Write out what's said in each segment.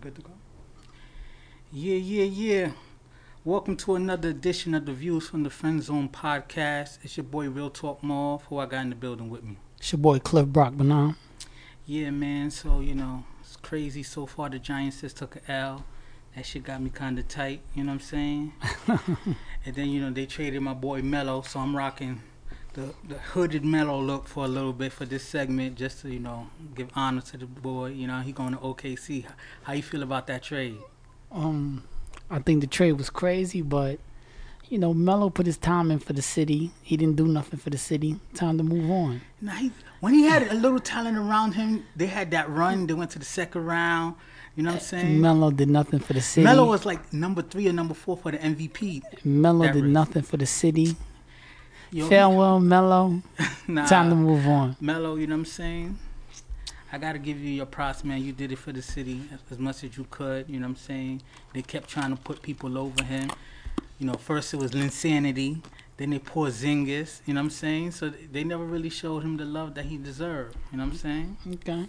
good to go. Yeah, yeah, yeah. Welcome to another edition of the Views from the Friend Zone podcast. It's your boy Real Talk Marv, who I got in the building with me. It's your boy Cliff Brock Banan. Yeah, man. So you know, it's crazy so far. The Giants just took a L. That shit got me kind of tight. You know what I'm saying? and then you know they traded my boy Melo, so I'm rocking the the hooded Melo look for a little bit for this segment, just to you know give honor to the boy. You know he going to OKC. How you feel about that trade? Um, I think the trade was crazy, but you know Melo put his time in for the city. He didn't do nothing for the city. Time to move on. Now he, when he had a little talent around him, they had that run. They went to the second round. You know what I'm saying? Melo did nothing for the city. Melo was like number three or number four for the MVP. Melo did race. nothing for the city. Yo, Farewell, Melo. nah, Time to move on. Melo, you know what I'm saying? I gotta give you your props, man. You did it for the city as, as much as you could. You know what I'm saying? They kept trying to put people over him. You know, first it was Linsanity, then they Porzingis. You know what I'm saying? So they never really showed him the love that he deserved. You know what I'm saying? Okay.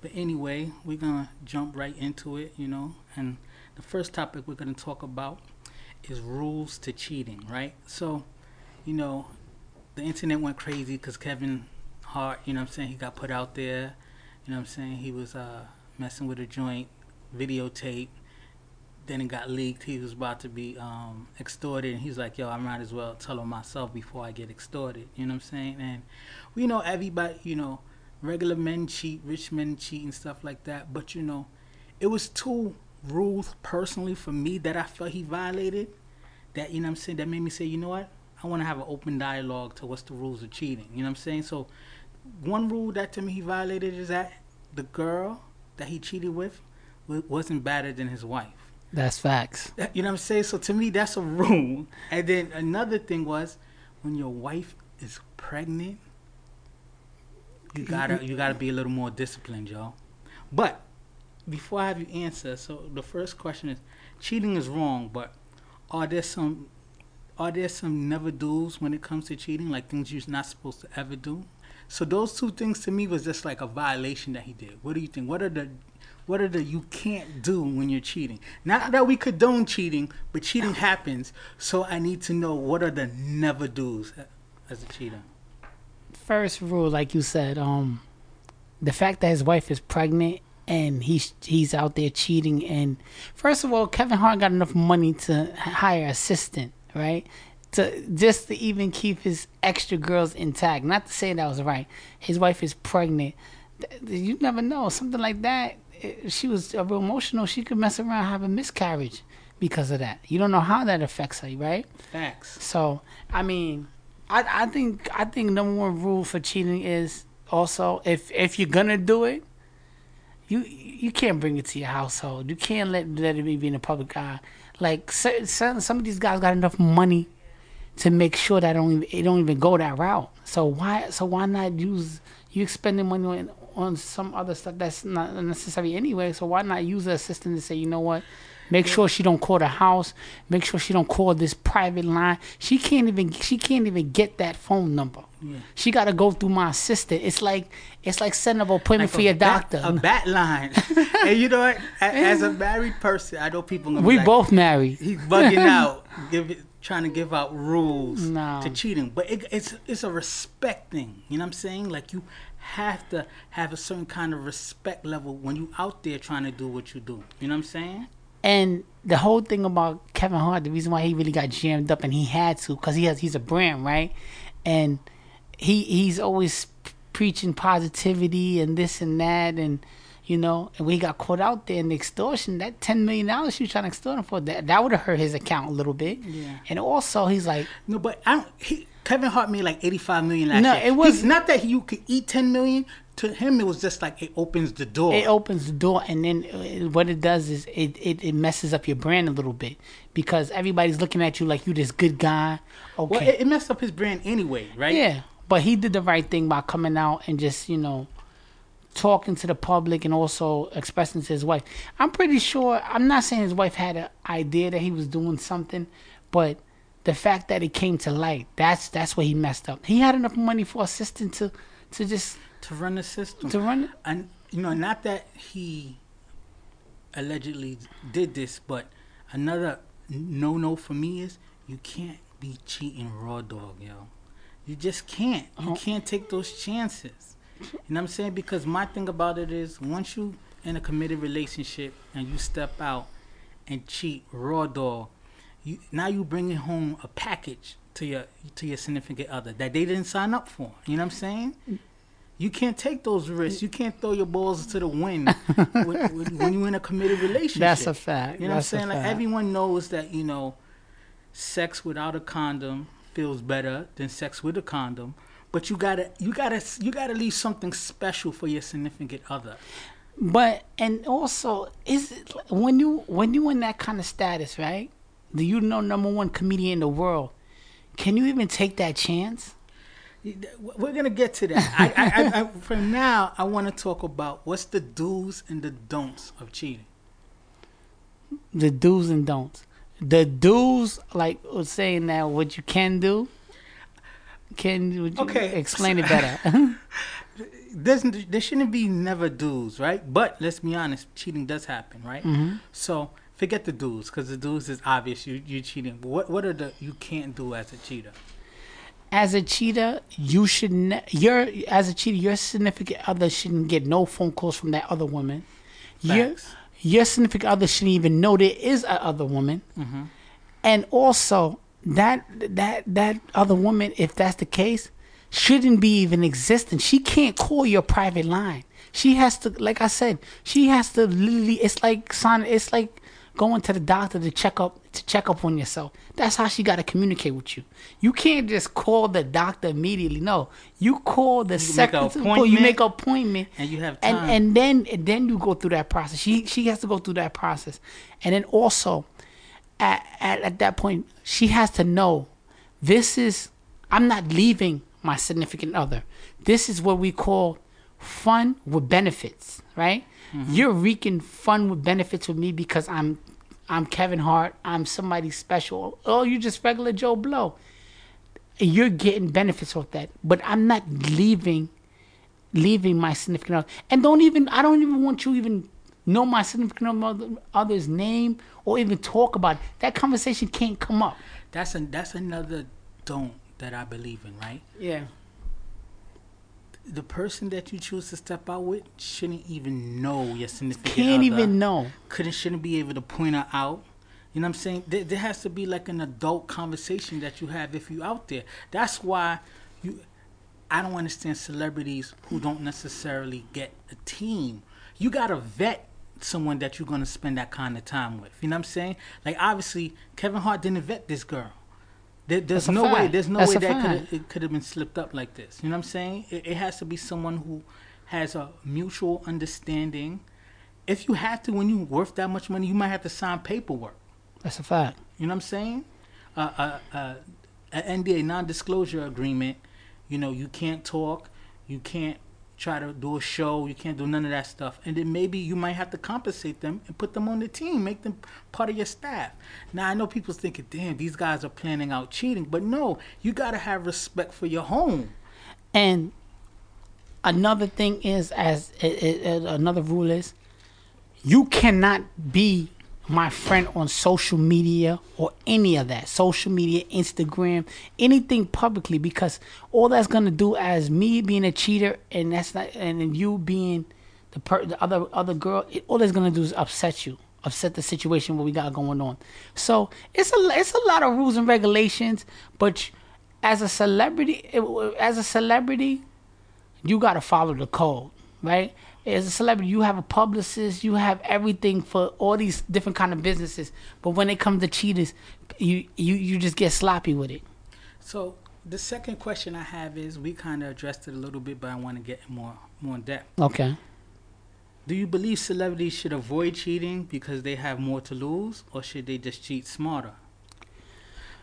But anyway, we're gonna jump right into it, you know. And the first topic we're gonna talk about is rules to cheating, right? So, you know, the internet went crazy because Kevin Hart, you know what I'm saying, he got put out there. You know what I'm saying? He was uh, messing with a joint videotape. Then it got leaked. He was about to be um, extorted, and he's like, "Yo, I might as well tell him myself before I get extorted." You know what I'm saying? And we know everybody, you know, regular men cheat, rich men cheat, and stuff like that. But you know, it was two rules personally for me that I felt he violated. That you know what I'm saying that made me say, you know what, I want to have an open dialogue to what's the rules of cheating. You know what I'm saying? So one rule that to me he violated is that the girl that he cheated with wasn't better than his wife. That's facts. You know what I'm saying? So to me, that's a rule. And then another thing was when your wife is pregnant, you gotta you gotta be a little more disciplined, y'all. But before I have you answer, so the first question is: cheating is wrong, but are there some are there some never do's when it comes to cheating, like things you're not supposed to ever do? So those two things to me was just like a violation that he did. What do you think? What are the what are the you can't do when you're cheating? Not that we condone cheating, but cheating happens. So I need to know what are the never do's as a cheater. First rule, like you said, um, the fact that his wife is pregnant and he's he's out there cheating. And first of all, Kevin Hart got enough money to hire assistant, right? To just to even keep his extra girls intact. Not to say that was right. His wife is pregnant. You never know. Something like that. If she was uh, real emotional. She could mess around, have a miscarriage because of that. You don't know how that affects her, right? Facts. So I mean, I I think I think number one rule for cheating is also if if you're gonna do it, you you can't bring it to your household. You can't let let it be in the public eye. Like so- some of these guys got enough money to make sure that don't even, it don't even go that route. So why so why not use you expending money on on some other stuff that's not necessary anyway. So why not use the assistant to say, you know what? Make sure she don't call the house. Make sure she don't call this private line. She can't even she can't even get that phone number. Yeah. She got to go through my assistant. It's like it's like setting up an appointment for a your bat- doctor. a bat line. and you know what? A- As a married person, I know people we like, both married. he's bugging out, give trying to give out rules No. to cheating. But it, it's it's a respect thing. You know what I'm saying? Like you have to have a certain kind of respect level when you out there trying to do what you do. You know what I'm saying? And the whole thing about Kevin Hart, the reason why he really got jammed up and he had to, because he has he's a brand, right? And he he's always preaching positivity and this and that, and you know, and we got caught out there in the extortion, that ten million dollars she was trying to extort him for, that that would have hurt his account a little bit. Yeah. And also, he's like, No, but I don't. He, Kevin Hart made like 85 million last No, year. it was- He- not that you could eat 10 million. To him, it was just like it opens the door. it opens the door and then uh, what it does is it, it, it messes up your brand a little bit because everybody's looking at you like you this good guy okay well, it, it messed up his brand anyway, right? yeah but he did the right thing by coming out and just you know talking to the public and also expressing to his wife i'm pretty sure i'm not saying his wife had an idea that he was doing something but the fact that it came to light that's that's where he messed up he had enough money for assistant to to just To run the system. to run it and you know, not that he allegedly did this, but another no no for me is you can't be cheating raw dog, yo. You just can't. You Oh. can't take those chances. You know what I'm saying? Because my thing about it is once you in a committed relationship and you step out and cheat raw dog, you now you bringing home a package to your to your significant other that they didn't sign up for. You know what I'm saying? You can't take those risks. You can't throw your balls to the wind when, you're in a committed relationship. That's a fact. You know That's what I'm saying? Like everyone knows that you know, sex without a condom feels better than sex with a condom. But you gotta, you gotta, you gotta leave something special for your significant other. But and also, is it when you when you in that kind of status, right? Do you know number one comedian in the world? Can you even take that chance? We're gonna get to that. I, I, I, I, for now, I want to talk about what's the do's and the don'ts of cheating. The do's and don'ts. The do's, like was saying that what you can do. Can would you Okay, explain it better? There's, there shouldn't be never do's, right? But let's be honest, cheating does happen, right? Mhm. So forget the do's, because the do's is obvious. You you're cheating. But what what are the you can't do as a cheater? as a cheater, you should ne- your as a cheater, your significant other shouldn't get no phone calls from that other woman. Facts. your significant other shouldn't even know there is a other woman. Mm-hmm. And also that that that other woman, if that's the case, shouldn't be even existing. She can't call your private line. She has to, like I said, she has to literally. It's like sign. It's like going to the doctor to check up to check up on yourself. That's how she got to communicate with you. You can't just call the doctor immediately. No, you call the a secretary. You make an appointment And you have and and then and then you go through that process. She she has to go through that process, and then also at at, at that point she has to know this is I'm not leaving my significant other. This is what we call fun with benefits, right? Mm-hmm. You're wreaking fun with benefits with me because I'm I'm Kevin Hart. I'm somebody special. Oh, you're just regular Joe Blow. You're getting benefits off that, but I'm not leaving leaving my significant other. And don't even I don't even want you even know my significant other, other's name or even talk about it. That conversation can't come up. That's a that's another don't that I believe in, right? Yeah. The person that you choose to step out with shouldn't even know your significant Can't other. even know. couldn't shouldn't be able to point her out. You know what I'm saying? There, there has to be like an adult conversation that you have if you're out there. That's why you. I don't understand celebrities who don't necessarily get a team. You gotta vet someone that you're gonna spend that kind of time with. You know what I'm saying? Like obviously, Kevin Hart didn't vet this girl. There, there's no way. There's no That's way that could it could have been slipped up like this. You know what I'm saying? It, it has to be someone who has a mutual understanding. If you have to, when you're worth that much money, you might have to sign paperwork. That's a fact. You know what I'm saying? Uh, uh, uh, an NDA, non-disclosure agreement. You know, you can't talk. You can't try to do a show. You can't do none of that stuff. And then maybe you might have to compensate them and put them on the team, make them part of your staff. Now I know people's thinking, "Damn, these guys are planning out cheating," but no, you gotta have respect for your home. And another thing is, as it, it, another rule is, you cannot be my friend on social media or any of that social media, Instagram, anything publicly, because all that's gonna do as me being a cheater and that's not, and then you being the per, the other other girl, it, all that's gonna do is upset you. Upset the situation what we got going on. So it's a it's a lot of rules and regulations, but as a celebrity, as a celebrity, you got to follow the code, right? As a celebrity, you have a publicist, you have everything for all these different kind of businesses. But when it comes to cheaters, you you you just get sloppy with it. So the second question I have is, we kind of addressed it a little bit, but I want to get more more in depth. Okay. Do you believe celebrities should avoid cheating because they have more to lose, or should they just cheat smarter?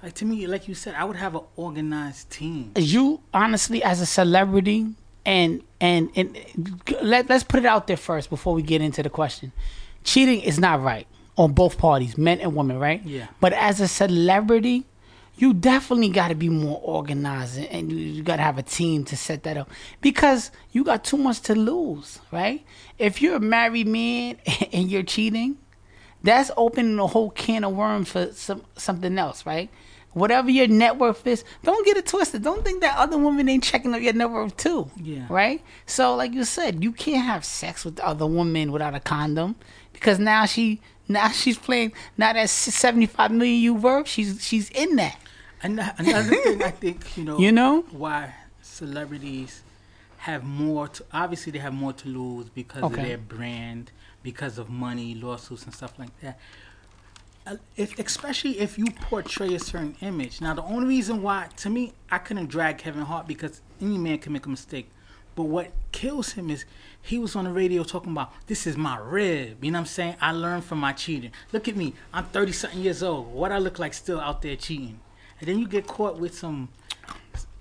Like to me, like you said, I would have an organized team. You honestly, as a celebrity, and and and let let's put it out there first before we get into the question. Cheating is not right on both parties, men and women, right? Yeah. But as a celebrity, you definitely got to be more organized and- you, you got to have a team to set that up because you got too much to lose, right? If you're a married man and you're cheating, that's opening a whole can of worms for some something else, right? Whatever your net worth is, don't get it twisted. Don't think that other women ain't checking up your net worth too. Yeah. Right? So like you said, you can't have sex with the other woman without a condom because now she now she's playing now that seventy five million you worth, she's she's in that. And another thing I think you know, You know? why celebrities have more to obviously they have more to lose because Okay. of their brand, because of money, lawsuits and stuff like that. If, especially if you portray a certain image. Now, the only reason why, to me, I couldn't drag Kevin Hart because any man can make a mistake. But what kills him is he was on the radio talking about this is my rib. You know what I'm saying? I learned from my cheating. Look at me. I'm 30 something years old. What I look like still out there cheating. And then you get caught with some.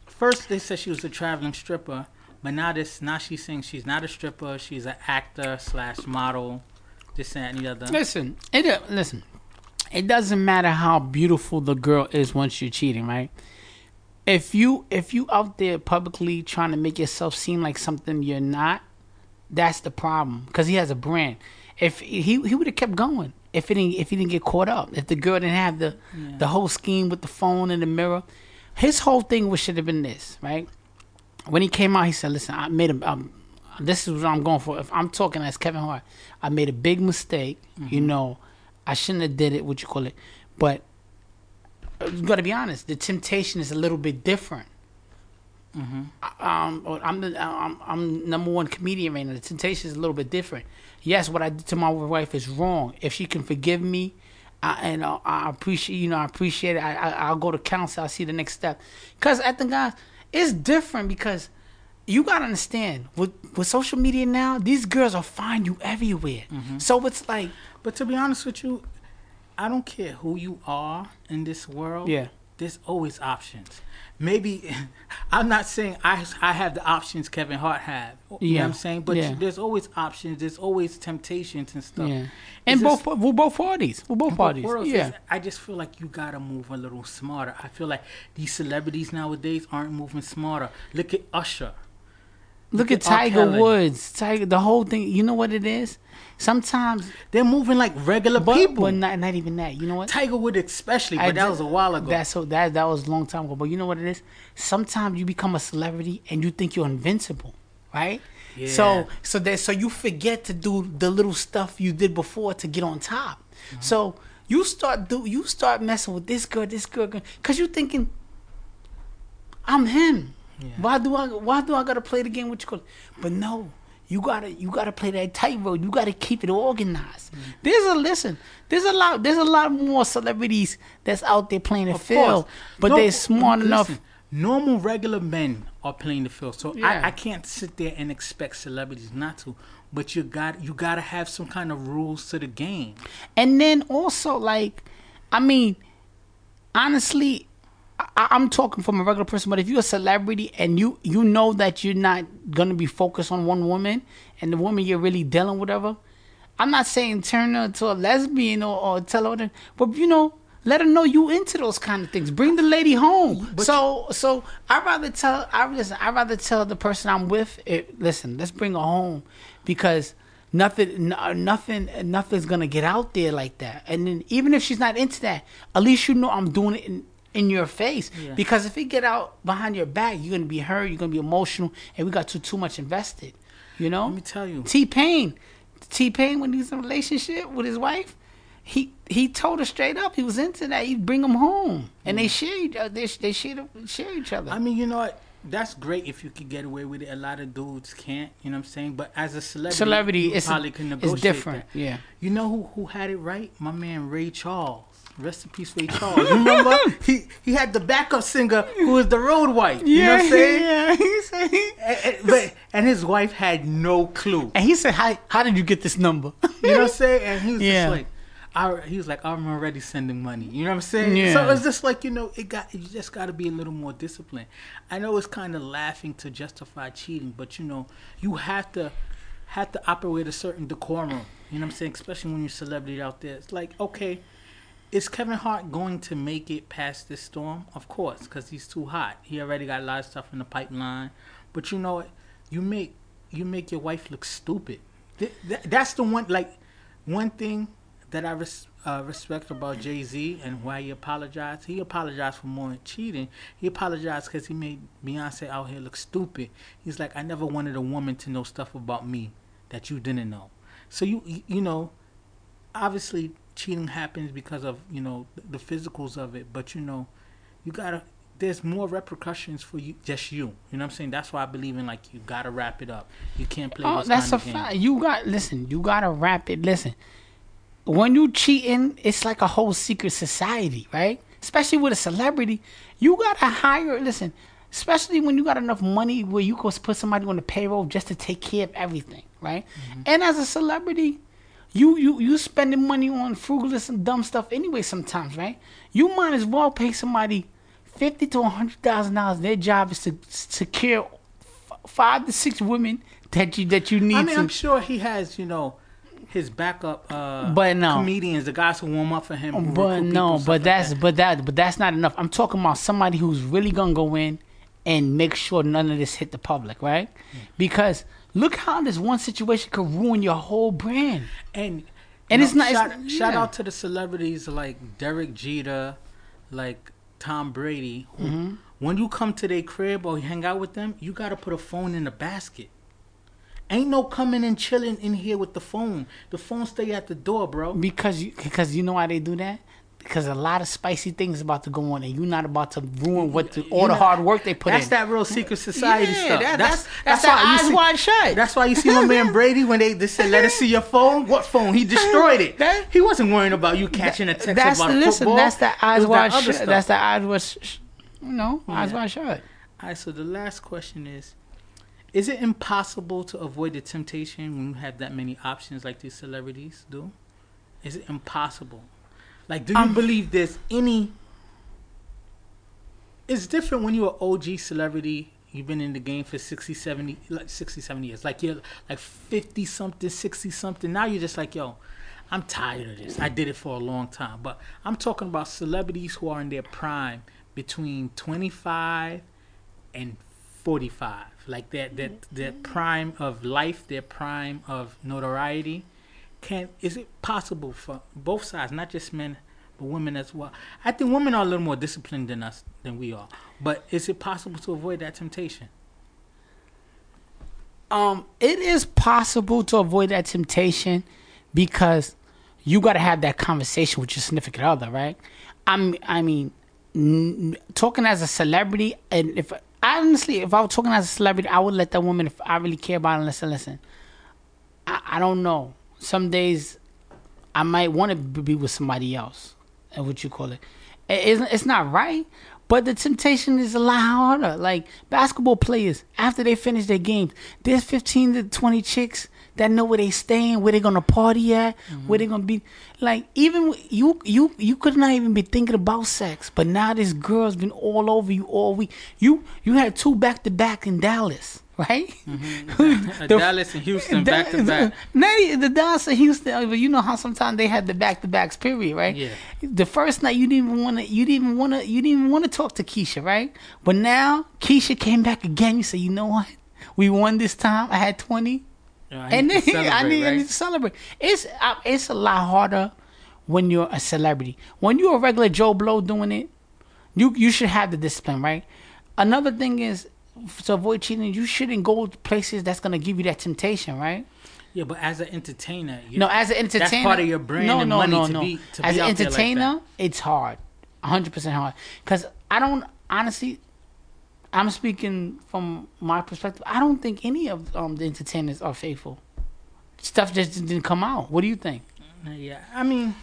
First they said she was a traveling stripper, but now this now she's saying she's not a stripper. She's an actor slash model. This and the other. Listen, it uh, listen. It doesn't matter how beautiful the girl is once you're cheating, right? If you if you out there publicly trying to make yourself seem like something you're not, that's the problem. Because he has a brand. If he he would have kept going if it didn't if he didn't get caught up. If the girl didn't have the the whole scheme with the phone and the mirror, his whole thing was should have been this, right? When he came out, he said, "Listen, I made a. Um, this is what I'm going for. If I'm talking as Kevin Hart, I made a big mistake. You know, I shouldn't have did it. What you call it? But uh, you got to be honest. The temptation is a little bit different. I, um, I'm the I'm, I'm number one comedian right now. The temptation is a little bit different. Yes, what I did to my wife is wrong. If she can forgive me, I, and I, I appreciate you know I appreciate it. I, I I'll go to counsel. I'll see the next step. Cause I think guys, it's different because you gotta understand with with social media now, these girls will find you everywhere. Mm-hmm. So it's like But to be honest with you, I don't care who you are in this world. Yeah. There's always options. Maybe I'm not saying I I have the options Kevin Hart have. You know Yeah. what I'm saying? But Yeah. there's always options. There's always temptations and stuff. yeah, It's and just- both with both parties, with both both parties. worlds, Yeah, I just feel like you gotta move a little smarter. I feel like these celebrities nowadays aren't moving smarter. Look at Usher. Look at Tiger. Woods. Tiger, the whole thing. You know what it is? Sometimes, They're moving like regular but, people. but not not even that. You know what? Tiger Woods especially, but I that was a while ago. That's so that that was a long time ago. But you know what it is? Sometimes you become a celebrity and you think you're invincible, right? Yeah. So so that so you forget to do the little stuff you did before to get on top. Mm-hmm. So you start do you start messing with this girl, this girl, because you're thinking, I'm him. Yeah. Why do I why do I gotta play the game with you? call? But no. You gotta you gotta play that tight tightrope. You gotta keep it organized. Mm. There's a listen. There's a lot. There's a lot more celebrities that's out there playing the Of field, course. but No, they're smart listen, enough. Normal, regular men are playing the field, so Yeah. I, I can't sit there and expect celebrities not to. But you got you got to have some kind of rules to the game. And then also, like, I mean, honestly, I, I'm talking from a regular person. But if you're a celebrity and you you know that you're not gonna be focused on one woman and the woman you're really dealing with, whatever, I'm not saying turn her to a lesbian or, or tell her, that, but you know. Let her know you into those kind of things. Bring the lady home. so, so I rather tell. I listen. I rather tell the person I'm with. eh, listen, let's bring her home, because nothing, n- nothing, nothing's gonna get out there like that. And then even if she's not into that, at least you know I'm doing it in, in your face. Yeah. Because if it get out behind your back, you're gonna be hurt. You're gonna be emotional, and we got too too much invested. You know. Let me tell you. T Pain, T Pain when he was in a relationship with his wife, he he told her straight up he was into that. He'd bring him home, and they mm. share each other. They they share share each other. I mean, you know what? That's great if you could get away with it. A lot of dudes can't. You know what I'm saying? But as a celebrity, Celebrity, it's probably can it's negotiate different. that. Yeah. You know who who had it right? My man Ray Charles. Rest in peace, Ray Charles. You remember? he he had the backup singer who was the road wife. You know what I'm saying? Yeah, he said. And, and- but and his wife had no clue. And he said, "How how did you get this number?" You know what I'm saying? And he was Yeah. just like, I, he was like, I'm already sending money. You know what I'm saying? Yeah. So it's just like you know, it got you just got to be a little more disciplined. I know it's kind of laughing to justify cheating, but you know, you have to have to operate a certain decorum. You know what I'm saying? Especially when you're a celebrity out there. It's like, okay, is Kevin Hart going to make it past this storm? Of course, because he's too hot. He already got a lot of stuff in the pipeline. But you know what? You make you make your wife look stupid. Th- th- that's the one. Like one thing, that I res- uh, respect about Jay Z and why he apologized. He apologized for more cheating. He apologized because he made Beyonce out here look stupid. He's like, I never wanted a woman to know stuff about me that you didn't know. So you you know, obviously cheating happens because of you know the physicals of it, but you know, you gotta. There's more repercussions for you, just you. You know what I'm saying? That's why I believe in like you gotta wrap it up. You can't play. Oh, that's a kind of games. fact. You got listen. You gotta wrap it. Listen, when you cheating, it's like a whole secret society, right? Especially with a celebrity, you gotta hire. Listen, especially when you got enough money where you can put somebody on the payroll just to take care of everything, right? Mm-hmm. And as a celebrity, you you you spending money on frugalist and dumb stuff anyway. Sometimes, right? You might as well pay somebody fifty to a hundred thousand dollars. Their job is to secure f- five to six women that you that you need I mean, to. I'm sure he has, you know, his backup uh But no. comedians, the guys who warm up for him. But no, but like that's that. but that but that's not enough. I'm talking about somebody who's really gonna go in and make sure none of this hit the public, right? Because look how this one situation could ruin your whole brand. and And you it's not- Shout, it's- shout yeah. out to the celebrities like Derek Jeter, like Tom Brady. Who, Mm-hmm. When you come to their crib or you hang out with them, you gotta put a phone in the basket. Ain't no coming and chilling in here with the phone. The phone stay at the door, bro. Because you because you know why they do that? Because a lot of spicy things about to go on, and you're not about to ruin what the, all the hard work they put That's in. That's that real secret society Yeah, stuff. that- that's that's- that's why that eyes see- wide shut. That's why you see my man Brady when they, they said let us see your phone. What phone? He destroyed it. That- he wasn't worrying about you catching a text that's about the a listen. football. That's the eyes wide shut. stuff. That's the eyes wide, sh- you know, oh, eyes wide shut. All right, so the last question is Is it impossible to avoid the temptation when you have that many options like these celebrities do? Is it impossible? Like, do you Um, believe there's any. It's different when you're an OG celebrity. You've been in the game for 60, 70, like 60, 70 years. Like, you're like 50 something, 60 something. Now you're just like, yo, I'm tired of this. I did it for a long time. But I'm talking about celebrities who are in their prime between 25 and 45 like that that that prime of life their prime of notoriety can is it possible for both sides not just men but women as well i think women are a little more disciplined than us than we are but is it possible to avoid that temptation Um, it is possible to avoid that temptation because you got to have that conversation with your significant other, right? I'm, I mean, n- talking as a celebrity, and if honestly, if I was talking as a celebrity, I would let that woman, if I really care about her, listen, listen. I, I don't know. Some days, I might want to be with somebody else, and what you call it. It- It's, it's not right, but the temptation is a lot harder. Like basketball players, after they finish their games, there's 15 to 20 chicks that know where they staying, where they gonna party at, where they gonna be. Like even you, you, you could not even be thinking about sex, but now this girl's been all over you all week. You, you had two back to back in Dallas, right? Mm-hmm. The Dallas and Houston back to back. The Dallas and Houston, but you know how sometimes they had the back to backs. Period, right? Yeah. The first night you didn't even want to, you didn't even want to, you didn't even want to talk to Keisha, right? But now Keisha came back again. You say, you know what? We won this time. I had twenty, I and need then I need, I right? need to celebrate. It's uh, it's a lot harder when you're a celebrity. When you're a regular Joe Blow doing it, you you should have the discipline, right? Another thing is to avoid cheating, you shouldn't go to places that's gonna give you that temptation, right? yeah but as an entertainer you No, as an entertainer, that's part of your brand no, and no, money no, to no. be to as be an like entertainer, that. it's hard, hundred percent hard. Because I don't honestly, I'm speaking from my perspective. I don't think any of um, the entertainers are faithful. Stuff just didn't come out. What do you think? Yeah, I mean,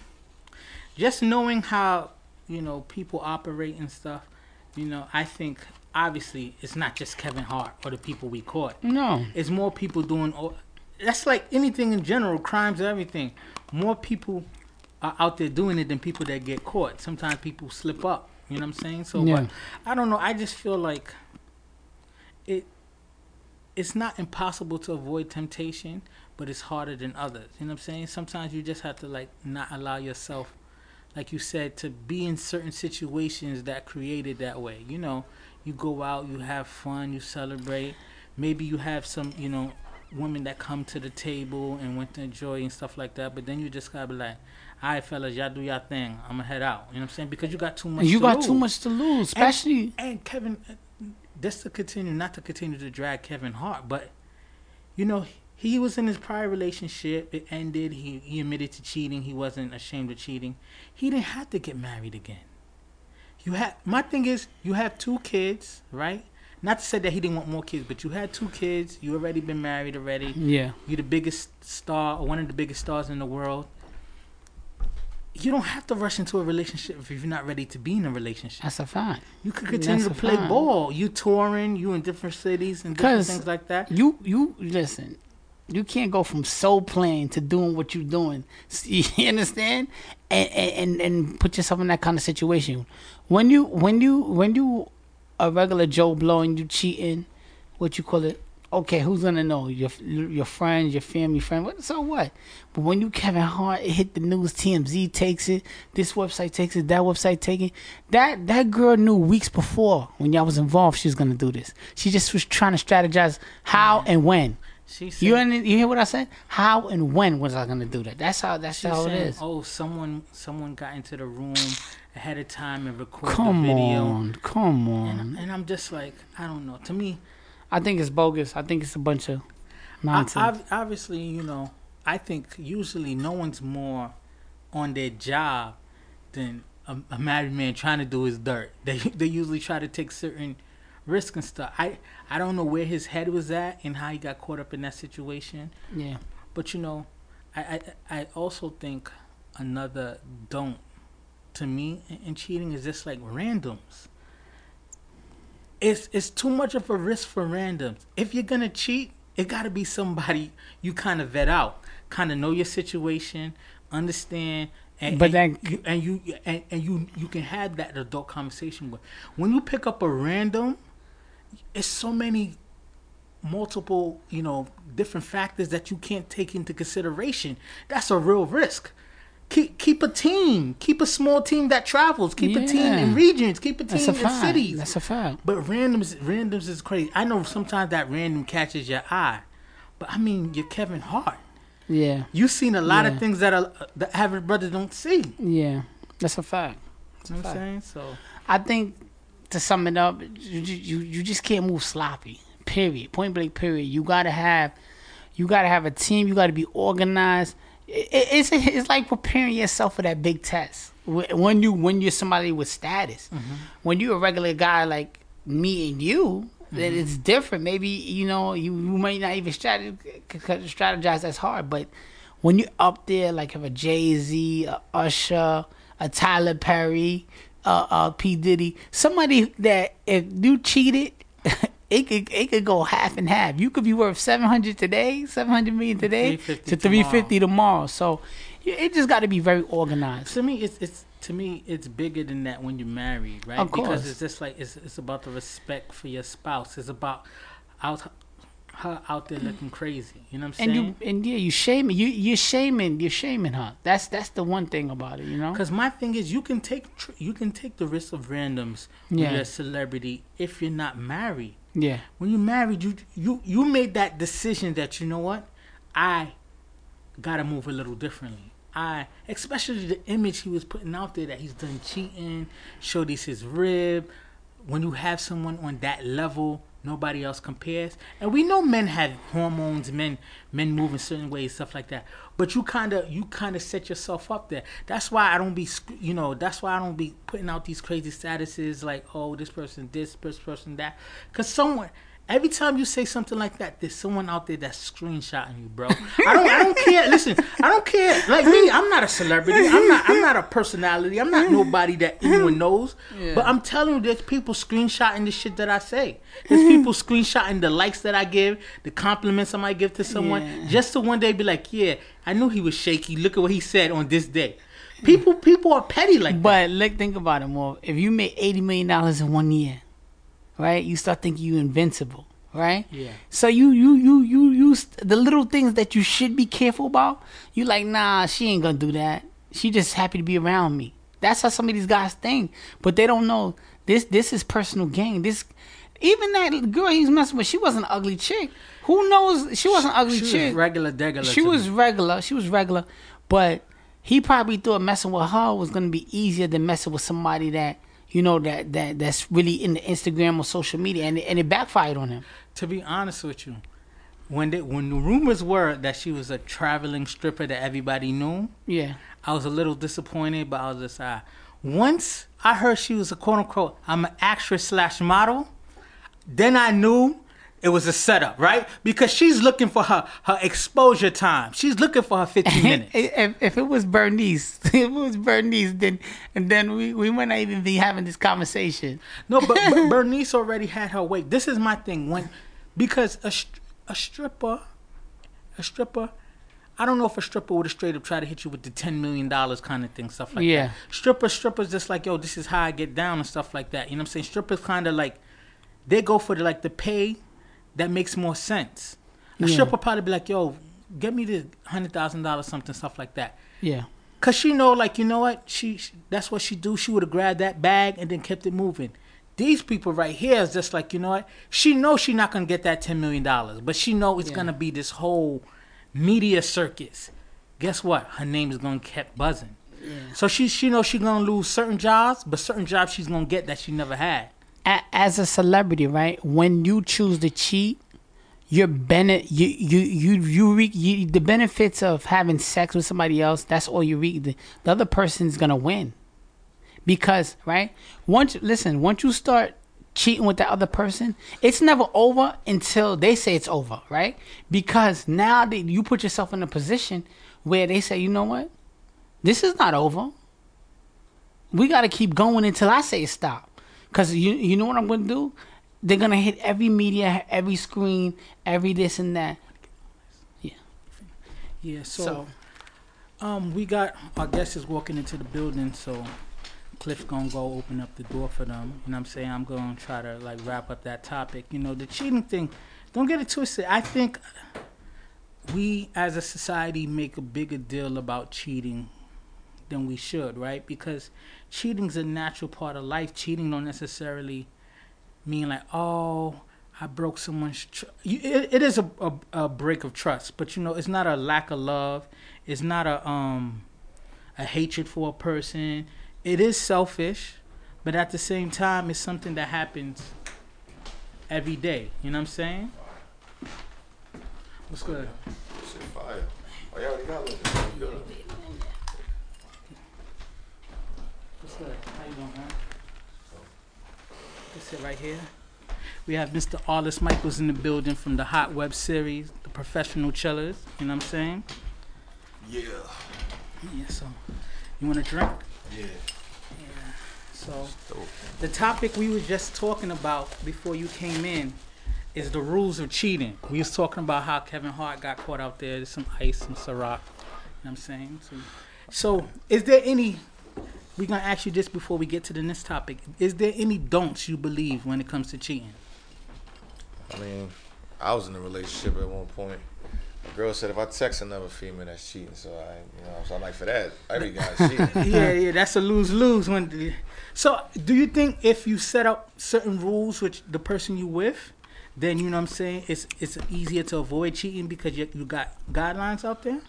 just knowing how you know people operate and stuff, you know, I think obviously it's not just Kevin Hart or the people we caught. No, It's more people doing. all- That's like anything in general, crimes, everything. More people are out there doing it than people that get caught. Sometimes people slip up. You know what I'm saying? So, Yeah. but I don't know. I just feel like it. It's not impossible to avoid temptation, but it's harder than others. You know what I'm saying? Sometimes you just have to like not allow yourself, like you said, to be in certain situations that created that way. You know, you go out, you have fun, you celebrate. Maybe you have some, you know, women that come to the table and want to enjoy and stuff like that. But then you just gotta be like, all right, fellas, y'all do y'all thing. I'm gonna head out. You know what I'm saying? Because you got too much. you to got lose. too much to lose, especially. And, and Kevin, uh, just to continue, not to continue to drag Kevin Hart, but you know, he was in his prior relationship. It ended. He he admitted to cheating. He wasn't ashamed of cheating. He didn't have to get married again. You had my thing is you have two kids, right? Not to say that he didn't want more kids, but you had two kids. You already been married already. yeah, You're the biggest star or one of the biggest stars in the world. You don't have to rush into a relationship if you're not ready to be in a relationship. that's a fact. You could continue to That's a play fact. ball. You touring, you in different cities and different things like that. You you listen. You can't go from soul playing to doing what you're doing. You understand? And, and and put yourself in that kind of situation. When you when you when you a regular Joe blowing, you cheating, what you call it? Okay, who's gonna know? Your your friends, your family, friend. What? So what? But when you Kevin Hart, it hit the news. TMZ takes it. This website takes it. That website take it. That that girl knew weeks before when y'all was involved she was gonna do this. She just was trying to strategize how mm-hmm. and when. She said, You you hear what I said? How and when was I gonna do that? That's how that's how it said. Oh, someone someone got into the room ahead of time and recorded Come the video. Come on, come And, on. and I'm just like, I don't know. To me, I think it's bogus. I think it's a bunch of I, nonsense. ob- obviously, you know, I think usually no one's more on their job than a, a married man trying to do his dirt. They they usually try to take certain risks and stuff. I I don't know where his head was at and how he got caught up in that situation. yeah, But you know, I I, I also think another don't to me in cheating is just like randoms. It's it's too much of a risk for randoms. If you're gonna cheat, it gotta be somebody you kind of vet out, kind of know your situation, understand. And, But and you, and you and, and you you can have that adult conversation with. When you pick up a random, it's so many multiple, you know, different factors that you can't take into consideration. That's a real risk. Keep keep a team. Keep a small team that travels. Keep a team in regions. Keep a team a in fact. cities. That's a fact. but randoms randoms is crazy. I know sometimes that random catches your eye. But I mean, you're Kevin Hart. Yeah, You've seen a lot Yeah. of things that uh, a, the average brother don't see. yeah, that's a fact. You know what I'm saying? So I think to sum it up, you you you just can't move sloppy. Period. Point blank. Period. You gotta have, you gotta have a team. You gotta be organized. It, it- it's it's like preparing yourself for that big test. When you when you're somebody with status, when you're a regular guy like me and you, then it's different. Maybe you know you, you might not even strategize, strategize as hard, but when you're up there like have a Jay Z, a Usher, a Tyler Perry, uh, uh, P Diddy, somebody that if you cheated, it could it could go half and half. You could be worth seven hundred today, seven hundred million today, 350 to three fifty tomorrow. So it just got to be very organized. to me it's it's to me it's bigger than that when you're married right Of course. because it's just like it's, it's about the respect for your spouse it's about out her out there looking crazy you know what i'm And saying you and yeah, you shaming you you're shaming you're shaming her. That's that's the one thing about it, you know. because my thing is you can take tr- you can take the risk of randoms Yeah. you're a celebrity if you're not married Yeah, when you're married you you you made that decision that you know what? I gotta move a little differently. I especially the image he was putting out there that he's done cheating showed his rib. When you have someone on that level nobody else compares. And we know men have hormones men men move in certain ways stuff like that. But you kind of you kind of set yourself up there. That's why i don't be you know that's why i don't be putting out these crazy statuses like oh this person this this person that. Because someone Every time you say something like that, there's someone out there that's screenshotting you, bro. I don't, I don't care. Listen, I don't care. Like me, I'm not a celebrity. I'm not, I'm not a personality. I'm not nobody that anyone knows. But I'm telling you, there's people screenshotting the shit that I say. There's people screenshotting the likes that I give, the compliments I might give to someone, Yeah. just to one day be like, yeah, I knew he was shaky. Look at what he said on this day. People, people are petty like that. But look, think about it more. If you made eighty million dollars in one year, right? You start thinking you invincible, right? Yeah. So you you you you use the little things that you should be careful about. You like, nah, she ain't gonna do that. She just happy to be around me. That's how some of these guys think, but they don't know this. This is personal gain. This even that girl he's messing with, she wasn't an ugly chick. Who knows? She wasn't an ugly she chick. was regular degular. she was me. regular. She was regular, but he probably thought messing with her was gonna be easier than messing with somebody that you know that that that's really in the Instagram or social media, and it, and it backfired on him. To be honest with you, when they, when the rumors were that she was a traveling stripper that everybody knew, Yeah, I was a little disappointed, but I was just uh, once I heard she was a quote unquote I'm an actress slash model, then I knew it was a setup, right? Because she's looking for her her exposure time. She's looking for her 15 minutes. if, if it was Bernice, if it was Bernice, then and then we we might not even be having this conversation. No, but, but Bernice already had her weight. This is my thing when because a a stripper, a stripper. I don't know if a stripper would have straight up tried to hit you with the ten million dollars kind of thing, stuff like Yeah. that. Strippers, strippers, just like yo, this is how I get down and stuff like that. You know what I'm saying? Strippers kind of like they go for the like the pay that makes more sense. A Yeah. stripper probably be like, yo, get me the hundred thousand dollars, something, stuff like that. Yeah, Cause she know, like you know what, she, she that's what she do. She would have grabbed that bag and then kept it moving. These people right here is just like you know what, she knows she not gonna get that ten million dollars, but she know it's Yeah. gonna be this whole media circus. Guess what? Her name is gonna kept buzzing. Yeah. So she she knows she gonna lose certain jobs, but certain jobs she's gonna get that she never had. As a celebrity, right? When you choose to cheat, you're bene- you you you you reap you, the benefits of having sex with somebody else. That's all you reap. The, the other person's gonna win because right once listen once you start cheating with that other person it's never over until they say it's over right because now that you put yourself in a position where they say you know what this is not over we got to keep going until i say stop because you, you know what i'm gonna do they're gonna hit every media every screen every this and that Yeah. So, so um, we got our guests is walking into the building, so Cliff's gonna go open up the door for them. You know what I'm saying? I'm gonna try to like wrap up that topic. You know, the cheating thing, don't get it twisted. I think we as a society make a bigger deal about cheating than we should, right? Because cheating's a natural part of life. Cheating don't necessarily mean like, oh, I broke someone's. Tr-. It, it is a, a a break of trust, but you know, it's not a lack of love. It's not a um a hatred for a person. It is selfish, but at the same time, it's something that happens every day. You know what I'm saying? What's good? Shit fire. Oh, you already got What's good? How you doing, man? Let's sit right here. We have Mr. Arliss Michaels in the building from the Hot Web series, The Professional Chillers. You know what I'm saying? Yeah. Yeah, so you want a drink? Yeah. Yeah. So the topic we were just talking about before you came in is the rules of cheating. We was talking about how Kevin Hart got caught out there. There's some ice, some Ciroc. You know what I'm saying? So, so is there any? We're gonna ask you this before we get to the next topic. Is there any don'ts you believe when it comes to cheating? I mean, I was in a relationship at one point. A girl said if I text another female, that's cheating. So I, you know, so I'm like, for that, every guy's cheating. yeah, yeah, that's a lose lose. When the- so, do you think if you set up certain rules with the person you with, then you know what I'm saying, it's it's easier to avoid cheating because you you got guidelines out there?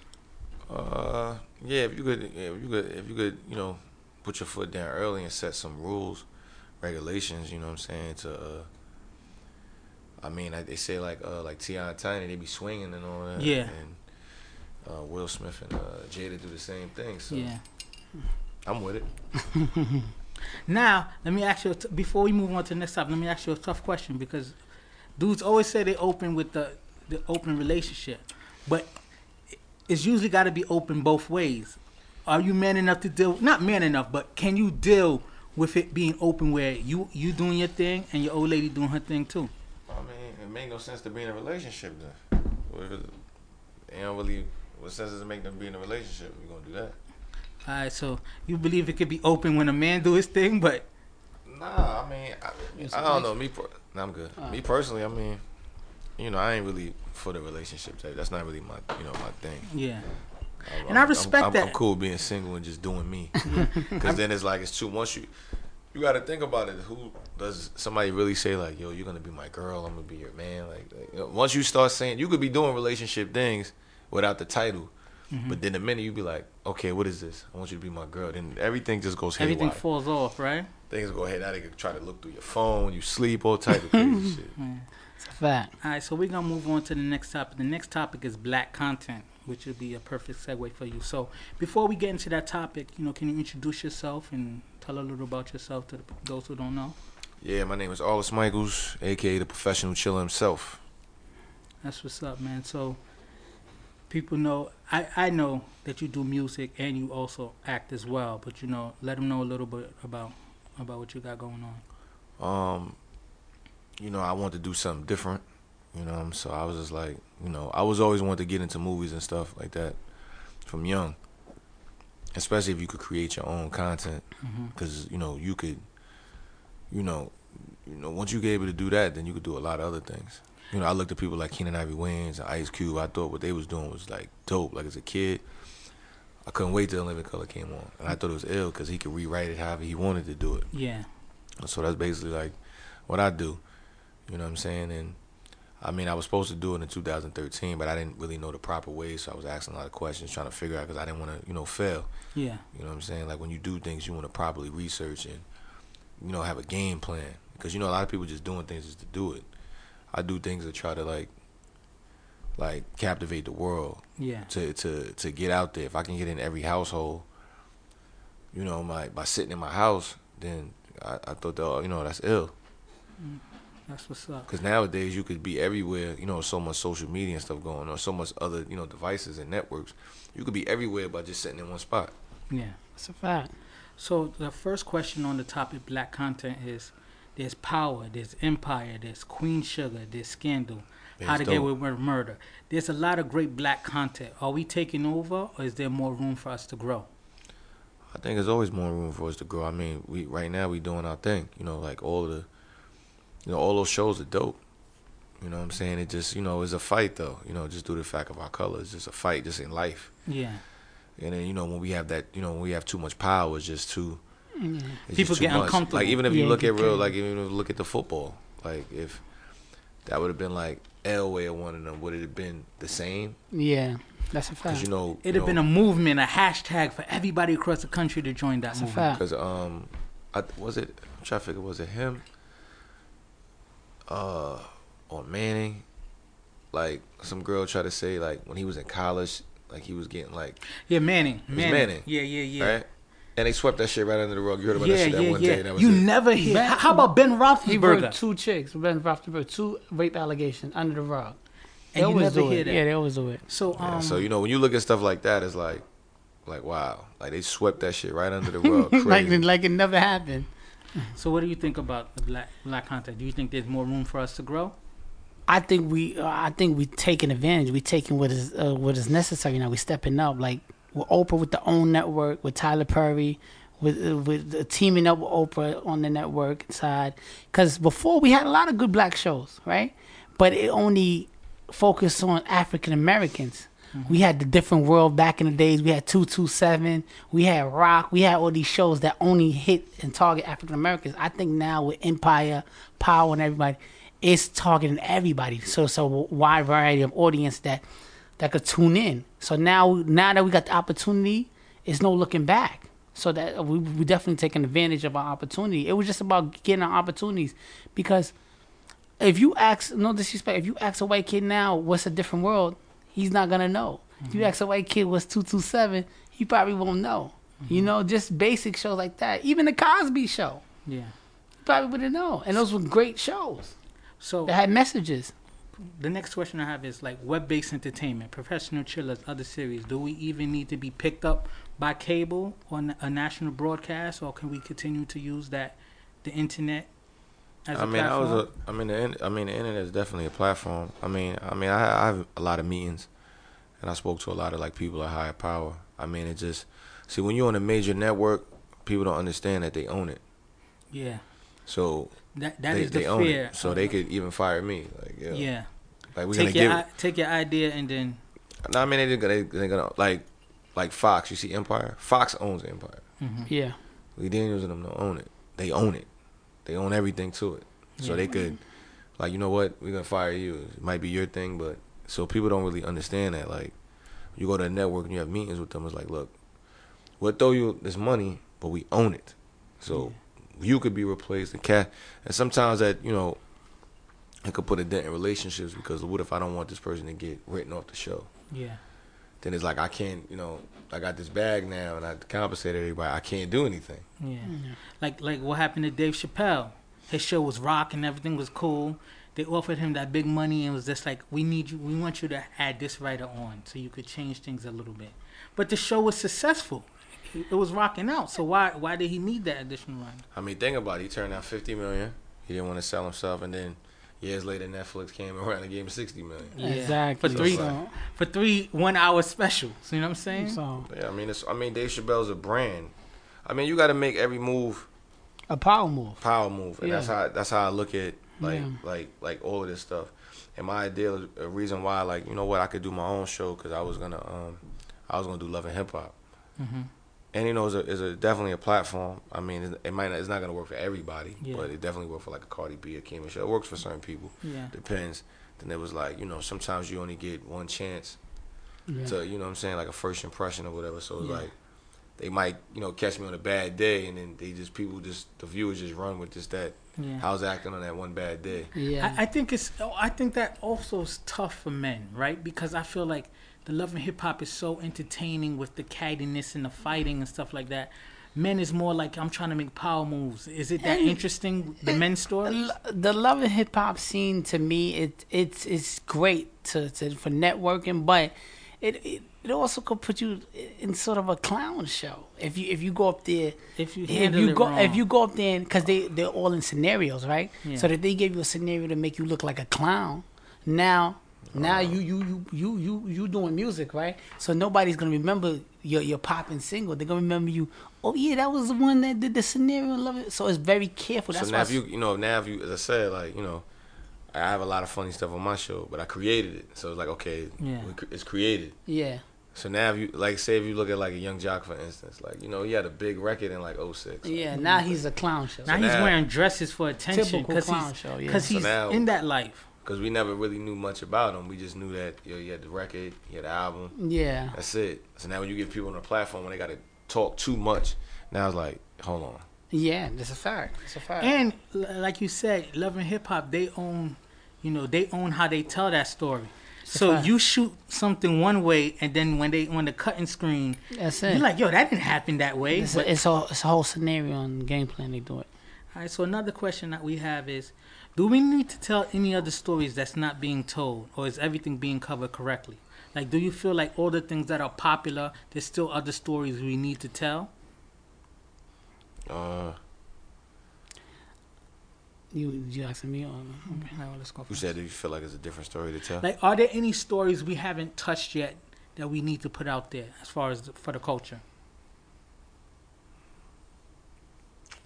Uh, yeah, if you could, yeah, if you could, if you could, you know, put your foot down early and set some rules, regulations. You know what I'm saying? To, uh, I mean, they say like uh like T.I. and Tiny, they be swinging and all that. Yeah. And uh, Will Smith and uh, Jada do the same thing. So Yeah. I'm with it. Now, let me ask you t- before we move on to the next topic. Let me ask you a tough question because dudes always say they open with the the open relationship, but it's usually got to be open both ways. Are you man enough to deal? Not man enough, but can you deal with it being open where you you doing your thing and your old lady doing her thing too? I mean, it make no sense to be in a relationship then. What it, it don't really, what sense does it make them be in a relationship? We gonna do that? All right, so you believe it could be open when a man do his thing, but Nah, I mean, I, I don't know. Me, per- nah, I'm good. Uh. me personally, I mean, you know, I ain't really for the relationship type. That's not really my, you know, my thing. yeah, I'm- And I I'm- respect I'm, I'm, cool being single and just doing me. Because then it's like it's too. Once you, you got to think about it. Who does somebody really say like, "Yo, you're gonna be my girl. I'm gonna be your man." Like, like, you know, once you start saying, you could be doing relationship things without the title, Mm-hmm. but then the minute you be like, "Okay, what is this? I want you to be my girl," then everything just goes haywire. Everything falls off, right? Things go ahead. Now they can try to look through your phone. You sleep, all type of crazy shit. It's a fact. All right, so we're gonna move on to the next topic. The next topic is black content, which would be a perfect segue for you. So, before we get into that topic, you know, can you introduce yourself and tell a little about yourself to those who don't know? Yeah, my name is Arlis Michaels, aka the professional chiller himself. That's what's up, man. So, people know I I know that you do music and you also act as well, but you know, let them know a little bit about about what you got going on. um, you know, I want to do something different. You know, so I was just like, you know, I was always wanted to get into movies and stuff like that from young. Especially if you could create your own content, mm-hmm. because you know you could, you know, you know once you get able to do that, then you could do a lot of other things. You know, I looked at people like Keenen Ivory Wayans and Ice Cube. I thought what they was doing was like dope. Like as a kid, I couldn't wait till Living Color came on, and I thought it was ill because he could rewrite it however he wanted to do it. Yeah. So that's basically like what I do. You know what I'm saying? And I mean, I was supposed to do it in 2013, but I didn't really know the proper way, so I was asking a lot of questions, trying to figure out because I didn't want to, you know, fail. Yeah. You know what I'm saying? Like when you do things, you want to properly research and, you know, have a game plan because you know a lot of people just doing things just to do it. I do things to try to like, like captivate the world Yeah. to to to get out there. If I can get in every household, you know, my by sitting in my house, then I, I thought that oh, you know that's ill. Mm. That's what's up. Because nowadays you could be everywhere. You know, so much social media and stuff going on, so much other you know devices and networks. You could be everywhere by just sitting in one spot. Yeah. It's a fact. So the first question on the topic black content is there's power, there's empire, there's Queen Sugar, there's scandal, how to It's get away with murder. There's a lot of great black content. Are we taking over or is there more room for us to grow? I think there's always more room for us to grow. I mean, we right now we doing our thing. You know, like all the, you know, all those shows are dope. You know what I'm saying? It just, you know, it's a fight though. You know, just due to the fact of our color, it's just a fight, just in life. Yeah. And then you know when we have that, you know, when we have too much power, it's just too. Yeah. It's People just too get much. uncomfortable. Like even if Yeah, you look at real, like even if you look at the football, like if that would have been like Elway or one of them, would it have been the same? Yeah. That's a fact. you know, It'd have been a movement, a hashtag for everybody across the country to join that That's a fact. Because um, I, was it? I'm trying to figure. Was it him? Uh, or Manning? Like some girl tried to say like when he was in college, like he was getting like Yeah, Manning. was Manning. Manning, Yeah, yeah, yeah. right, and they swept that shit right under the rug. You heard about Yeah, that shit that yeah, one yeah. day. That was you it. never hear. Ben- how about Ben He Roethlisberger? two chicks, Ben Roethlisberger, two rape allegations under the rug. They And you always never do hear it. that. Yeah, they always do it. So, Yeah, um, so you know when you look at stuff like that, it's like, like wow, like they swept that shit right under the rug. Like, like it never happened. So what do you think about the black black content? Do you think there's more room for us to grow? I think we, uh, I think we taking advantage. We taking what is uh, what is necessary now. We stepping up. Like with Oprah with the own network, with Tyler Perry, with uh, with teaming up with Oprah on the network side. Because before we had a lot of good black shows, right? But it only focused on African Americans. We had the different world back in the days. We had two two seven. We had Roc. We had all these shows that only hit and target African Americans. I think now with Empire, Power, and everybody, it's targeting everybody. So so wide variety of audience that that could tune in. So now now that we got the opportunity, it's no looking back. So that we we definitely taking advantage of our opportunity. It was just about getting our opportunities because if you ask no disrespect, if you ask a white kid now what's a different world, he's not gonna know. If you mm-hmm. ask a white kid what's two two seven, he probably won't know. You mm-hmm. know, just basic shows like that. Even the Cosby Show, Yeah. he probably wouldn't know. And those were great shows So they had messages. the next question I have is like web-based entertainment, professional chillers, other series. Do we even need to be picked up by cable on a national broadcast, or can we continue to use that the internet as I mean, I was a. I mean, the. I mean, the internet is definitely a platform. I mean, I mean, I, I have a lot of meetings, and I spoke to a lot of like people at higher power. I mean, it just see when you're on a major network, people don't understand that they own it. yeah, So that that they, is the they own fear. it. So they could even fire me. Like, yeah, yeah. like we're take gonna your give. i- take your idea and then No, I mean, they they they gonna like like Fox. You see, Empire. Fox owns Empire. mhm. Yeah. Lee Daniels and them don't own it. they own it. They own everything to it. So Yeah. they could, like, you know what, we're gonna fire you. It might be your thing, but so people don't really understand that. Like, you go to a network and you have meetings with them. It's like, look, we'll throw you this money, but we own it. So you could be replaced. And cat, and sometimes that you know, it could put a dent in relationships because what if I don't want this person to get written off the show? Yeah. Then it's like I can't, you know, I got this bag now and I compensated everybody. I can't do anything. Yeah. Like like what happened to Dave Chappelle? His show was rock and everything was cool. They offered him that big money and was just like, We need you we want you to add this writer on so you could change things a little bit. But the show was successful. It was rocking out. So why why did he need that additional writer? I mean, think about it. He turned out fifty million. He didn't want to sell himself, and then years later, Netflix came around and gave him sixty million. Yeah. Exactly. For three So, for three one hour specials. You know what I'm saying? so Yeah, I mean, it's. I mean, Dave Chappelle's a brand. I mean, you got to make every move a power move. power move, and that's how that's how I look at like Yeah. like like all of this stuff. And my idea, a reason why, like you know what, I could do my own show because I was gonna um I was gonna do love and hip hop. hmm And you know, it's a, it's a definitely a platform. I mean, it, it might not, it's not gonna work for everybody, Yeah. but it definitely works for like a Cardi B or Kim Michelle. It works for certain people. Yeah. Depends. Then it was like you know sometimes you only get one chance Yeah. to you know what I'm saying like a first impression or whatever. So it's Yeah. like they might you know catch me on a bad day, and then they just people just the viewers just run with just that. Yeah. I was acting on that one bad day. yeah. I, I think it's. oh, I think that also is tough for men, right? Because I feel like the love and hip hop is so entertaining with the cattiness and the fighting and stuff like that. Men is more like I'm trying to make power moves. Is it that interesting? The men's story. The love and hip hop scene to me it it's it's great to, to for networking, but it, it it also could put you in sort of a clown show if you if you go up there If you if you go wrong. if you go up there because they they're all in scenarios right Yeah. so that they give you a scenario to make you look like a clown now now you you you you you you doing music right so nobody's gonna remember your your popping single they're gonna remember you oh yeah that was the one that did the scenario and love it so it's very careful that's so now if you you know now if you as I said like you know I have a lot of funny stuff on my show, but I created it. So it's like okay, Yeah. it's created. yeah So now if you like say if you look at like a Yung Joc for instance, like you know he had a big record in like 06. Yeah, now he's a clown show. now he's now- wearing dresses for attention because he's show, yeah. because So he's now- in that life. Because we never really knew much about him. We just knew that you know, he had the record, you had the album. yeah, That's it. So now when you give people on a platform when they got to talk too much, now it's like, hold on. yeah, that's a fact. That's a fact. And like you said, love and hip hop, they own, you know, they own how they tell that story. So fact. you shoot something one way, and then when they when the cutting screen, that's it. you're like, yo, that didn't happen that way. it's, But, a, it's a it's a whole scenario and game plan. They do it. All right. So another question that we have is, do we need to tell any other stories that's not being told, or is everything being covered correctly? Like, do you feel like all the things that are popular, there's still other stories we need to tell? Uh, You you asking me? Or, Okay, now let's go. you said that you feel like it's a different story to tell. Like, are there any stories we haven't touched yet that we need to put out there as far as the, for the culture?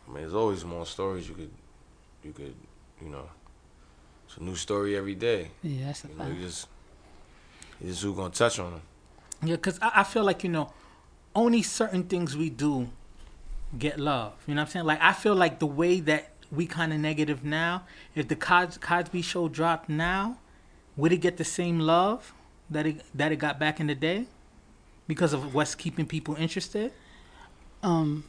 I mean, there's always more stories you could, you could, you know, it's a new story every day. Yeah, that's a You know, fact. you just, you just who gonna touch on them. Yeah, because I, I feel like, you know, only certain things we do get love. You know what I'm saying? Like, I feel like the way that we kind of negative now, if the Cos- Cosby show dropped now, would it get the same love that it, that it got back in the day? Because of what's keeping people interested? Um,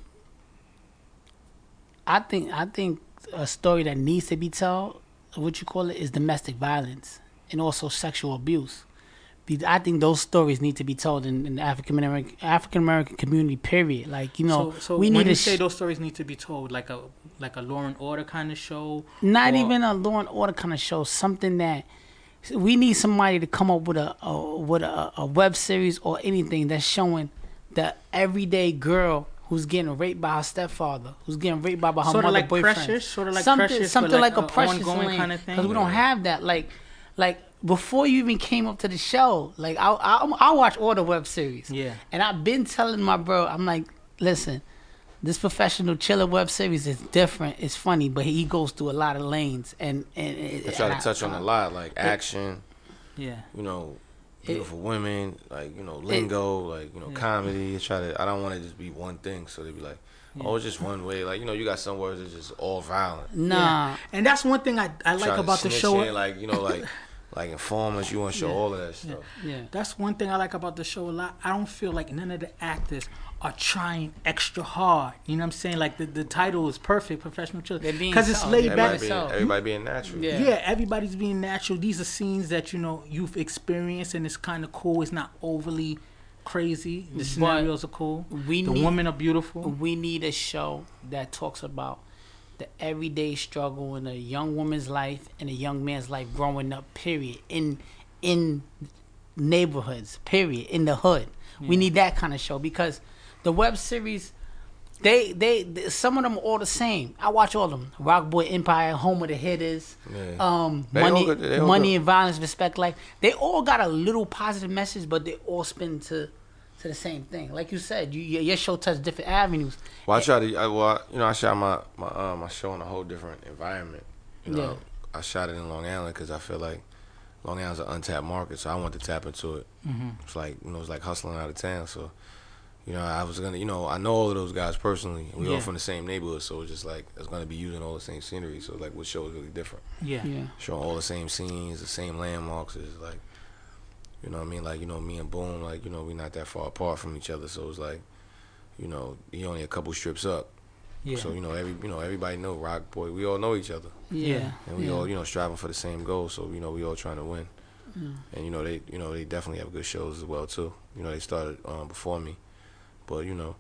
I think I think a story that needs to be told, what you call it, is domestic violence and also sexual abuse. I think those stories need to be told in, in the African American African American community. Period. Like you know, so, so we need you to say sh- those stories need to be told, like a like a Law and Order kind of show, not or- even a law and order kind of show. Something that we need somebody to come up with a, a with a, a web series or anything that's showing the everyday girl who's getting raped by her stepfather, who's getting raped by, by her Sort of mother like boyfriend. Precious? Sort of like something, Precious, but something like like, a a precious ongoing kinda thing? Because we don't have that. Like, like before you even came up to the show, like I I, I watch all the web series. Yeah. And I've been telling my bro, I'm like, listen, this professional chiller web series is different. It's funny, but he goes through a lot of lanes, and and, I try to touch on a lot, like action, yeah. you know, beautiful women, like you know, lingo, like you know, Yeah. comedy. Try to. I don't want to just be one thing. So they be like, oh, it's just one way. Like you know, you got some words that's just all violent. Nah, And that's one thing I, I like about the show. in, like you know, like like informers. You want to show all of that stuff. yeah. That's one thing I like about the show a lot. I don't feel like none of the actors are trying extra hard. You know what I'm saying? Like the, the title is perfect, professional They're children, because it's solid. laid Everybody back. being, everybody being natural. Yeah. Yeah, everybody's being natural. These are scenes that you know you've experienced, and it's kind of cool. It's not overly crazy. The scenarios are cool. we the need- women are beautiful. We need a show that talks about the everyday struggle in a young woman's life and a young man's life growing up. Period. In in neighborhoods. Period. In the hood. We need that kind of show because the web series. They, they, they, some of them are all the same. I watch all of them. Rock Boy Empire, Home of the Hitters, Yeah. um, They Money, good- Money good. and Violence, Respect Life. They all got a little positive message, but they all spin to, to the same thing. Like you said, you, your, your show touched different avenues. Well, I try to. I, well, I- you know, I shot my my uh, my show in a whole different environment. You know, Yeah. I shot it in Long Island because I feel like Long Island's an untapped market, so I want to tap into it. Mm-hmm. It's like you know, it's like hustling out of town. So, you know, I was gonna, you know, I know all of those guys personally. We all from the same neighborhood, so it's just like it's gonna be using all the same scenery. So like, what show is really different? Yeah. Yeah. Showing all the same scenes, the same landmarks. Is like, you know, what I mean, like you know, me and Boom, like you know, we're not that far apart from each other. So it's like, you know, he only a couple strips up. Yeah. So you know, every you know, everybody know Rock Boy. We all know each other, Yeah. and we yeah. all you know striving for the same goal. So you know, we all trying to win. And you know, they you know they definitely have good shows as well too. You know, they started um, before me, but you know,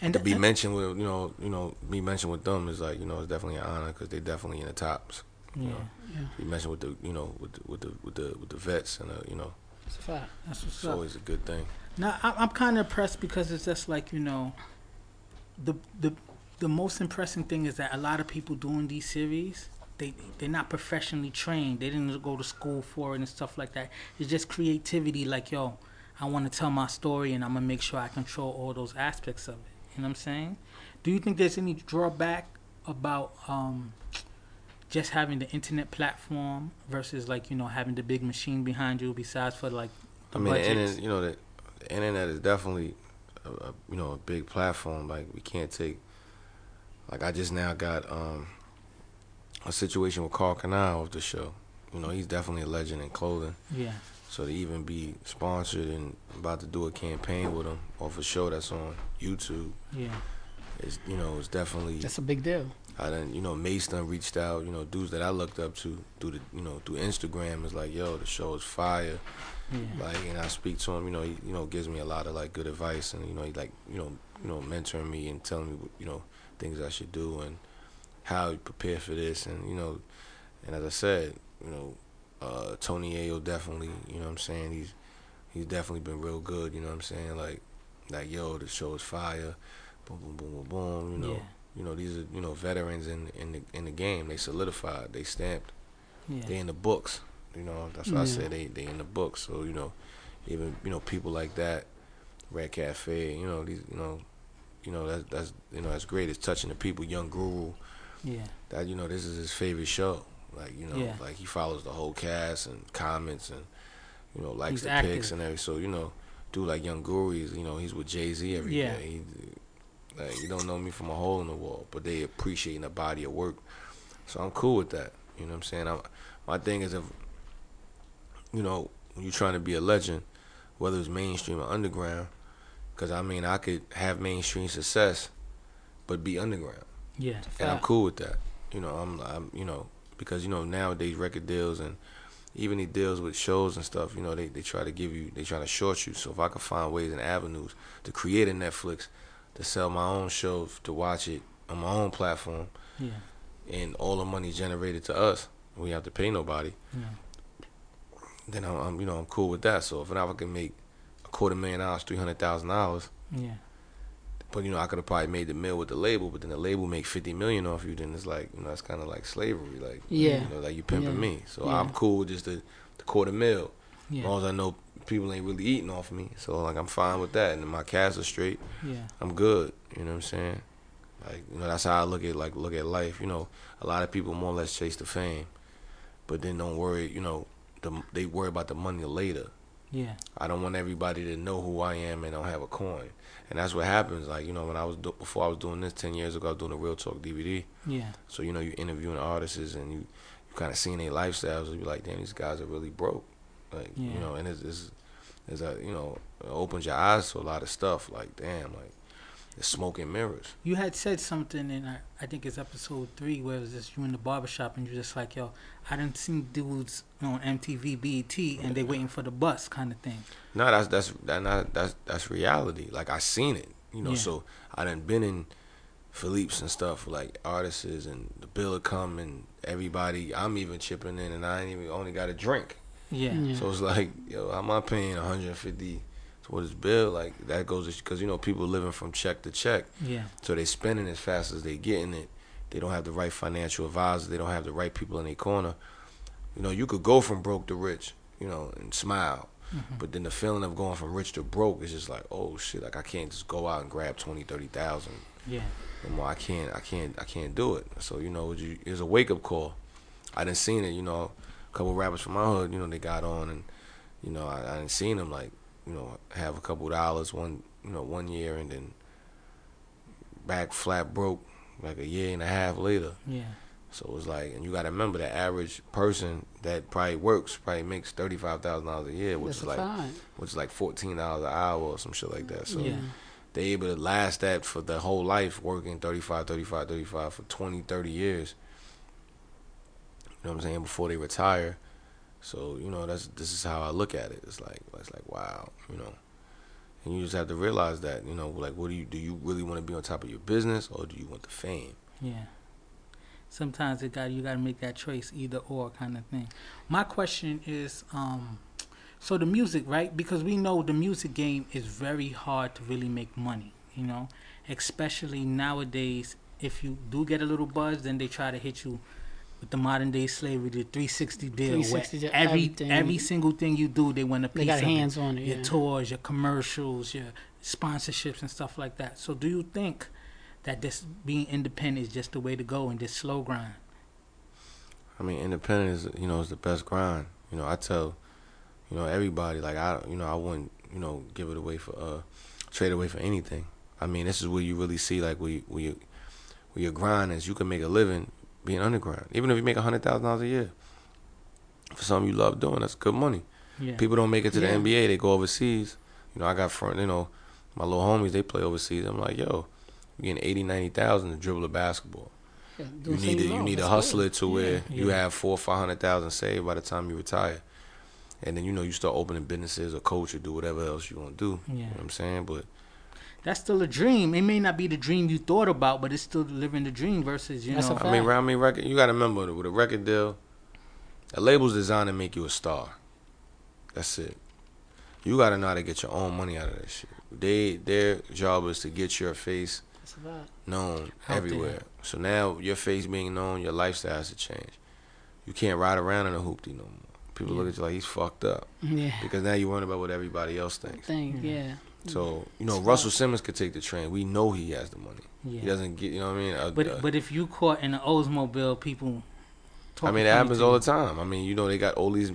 and to be and- mentioned with you know you know be mentioned with them is like you know it's definitely an honor because they're definitely in the tops. You yeah, know, be mentioned with the you know with the, with the with the with the vets and uh, you know It's a fact. that's what's it's up. always a good thing. Now I- I'm kind of impressed because it's just like you know, the the the most impressive thing is that a lot of people doing these series, they they're not professionally trained. They didn't go to school for it and stuff like that. It's just creativity. Like yo, I want to tell my story and I'm gonna make sure I control all those aspects of it. You know what I'm saying? Do you think there's any drawback about um, just having the internet platform versus like you know having the big machine behind you? Besides for like the I mean, the internet, you know, the, the internet is definitely, a, a, you know, a big platform. Like we can't take, like I just now got um, a situation with Karl Kani of the show. You know, he's definitely a legend in clothing. yeah. So to even be sponsored and about to do a campaign with him off a show that's on YouTube Yeah. is, you know, it's definitely. That's a big deal. I done, you know, Mace done reached out, you know, dudes that I looked up to through the, you know, through Instagram is like, yo, the show is fire. Yeah. Like, and I speak to him, you know, he, you know, gives me a lot of like good advice, and you know, he like, you know, you know, mentoring me and telling me, you know, things I should do and how you prepare for this, and you know, and as I said, you know, uh, Tony Yayo definitely, you know, what I'm saying he's he's definitely been real good, you know, what I'm saying like, like yo, the show is fire, boom, boom, boom, boom, boom, you know. Yeah. You know, these are you know veterans in in the in the game. They solidified. They stamped. Yeah. They in the books. You know, that's what I said. They they in the books. So you know, even you know people like that, Red Cafe. You know these. You know, you know that's that's you know that's great. It's touching the people. Young Guru. yeah. That you know this is his favorite show. Like you know, Yeah. like he follows the whole cast and comments and you know likes He's the active. pics and everything. So you know, dude like Young Guru, he's you know he's with Jay Z every day. Yeah. He, like you don't know me from a hole in the wall, but they appreciating the body of work. So I'm cool with that. You know what I'm saying? I'm, my thing is if you know when you're trying to be a legend, whether it's mainstream or underground, because I mean I could have mainstream success, but be underground, Yeah. and I'm cool with that. You know I'm I'm you know because you know nowadays record deals and even the deals with shows and stuff, you know, they, they try to give you, they try to short you. So if I could find ways and avenues to create a Netflix, to sell my own show, to watch it on my own platform, Yeah. and all the money generated to us, we have to pay nobody. Yeah. Then I'm, I'm you know, I'm cool with that. So if I can make a quarter million dollars, three hundred thousand dollars, Yeah. But you know, I could have probably made the mill with the label, but then the label make fifty million off you. Then it's like, you know, it's kind of like slavery, like Yeah. you know, like you pimping Yeah. me. So Yeah. I'm cool with just the, the quarter mil. As Yeah. long as I know people ain't really eating off me, so like I'm fine with that, and my cash are straight. Yeah. I'm good. You know what I'm saying? Like you know, that's how I look at like look at life. You know, a lot of people more or less chase the fame, but then don't worry. You know, the, they worry about the money later. Yeah. I don't want everybody to know who I am and don't have a coin. And that's what happens. Like you know, when I was do- before I was doing this ten years ago, I was doing a Real Talk DVD. Yeah. So you know, you're interviewing artists and you you kind of seeing their lifestyles. And you like, damn, these guys are really broke. Like Yeah. you know, and it's, it's, it's a you know, it opens your eyes to a lot of stuff. Like damn, like it's smoke and mirrors. You had said something in I, I think it's episode three where it was just you in the barbershop and you're just like, yo, I didn't see dudes on MTV, BET, and they waiting for the bus kind of thing. No, that's that's that not that's that's reality. Like I seen it, you know. Yeah. So I done been in Philippe's and stuff like artists and the bill come and everybody. I'm even chipping in and I ain't even only got a drink. Yeah. Yeah. So it's like, yo, how am I paying 150 towards this bill? Like that goes because you know people living from check to check, Yeah. so they spending as fast as they getting it. They don't have the right financial advisors. They don't have the right people in their corner. You know, you could go from broke to rich, you know, and smile. Mm-hmm. But then the feeling of going from rich to broke is just like, oh shit, like I can't just go out and grab 20, 30,000. Yeah. No more. I can't, I can't, I can't do it. So, you know, you- it was a wake up call. I didn't seen it, you know, a couple rappers from my hood, you know, they got on and, you know, I, I didn't seen them like, you know, have a couple dollars one, you know, one year and then back flat broke like a year and a half later. Yeah. So it was like, and you got to remember the average person that probably works probably makes thirty five thousand dollars a year, which That's is like fine. which is like fourteen dollars an hour or some shit like that. So Yeah. they able to last that for the whole life, working 35, 35, 35 for 20, 30 years. You know what I'm saying? Before they retire. So you know that's this is how I look at it. It's like it's like wow, you know. And you just have to realize that you know like what do you do you really want to be on top of your business or do you want the fame? Yeah. Sometimes it got you got to make that choice, either or kind of thing. My question is, um, so the music, right? Because we know the music game is very hard to really make money. You know, especially nowadays. If you do get a little buzz, then they try to hit you with the modern day slavery, the 360 deal. where 360 deal, every everything. every single thing you do, they want a piece They got of it hands on it. your Yeah. tours, your commercials, your sponsorships and stuff like that. So do you think that this being independent is just the way to go and just slow grind? I mean, independent is you know is the best grind. You know, I tell you know everybody like I you know I wouldn't you know give it away for uh trade away for anything. I mean, this is where you really see like where you, where you where your grind is. You can make a living being underground, even if you make a hundred thousand dollars a year for something you love doing. That's good money. Yeah. People don't make it to Yeah. the NBA. They go overseas. You know, I got front. You know, my little homies they play overseas. I'm like, yo, you getting eighty, ninety thousand to dribble a basketball. Yeah, You need to you need to That's hustle good. it to where you have four or five hundred thousand saved by the time you retire, and then you know you start opening businesses or coach or do whatever else you want to do. You know what I'm saying? But That's still a dream. It may not be the dream you thought about, but it's still living the dream versus, you That's know. I mean, around me record, you got to remember with a record deal, a label's designed to make you a star. That's it. You got to know how to get your own money out of that shit. They their job is to get your face That's a fact. known Out everywhere. So now your face being known, your lifestyle has to change. You can't ride around in a hoopty no more. People look at you like he's fucked up Yeah. because now you're worrying about what everybody else thinks. Thing. Yeah. Yeah. So you know It's Russell fucked. Simmons could take the train. We know he has the money. Yeah. He doesn't get. You know what I mean? Uh, But uh, but if you caught in an Oldsmobile, people. I mean, it happens all the time. I mean, you know, they got all these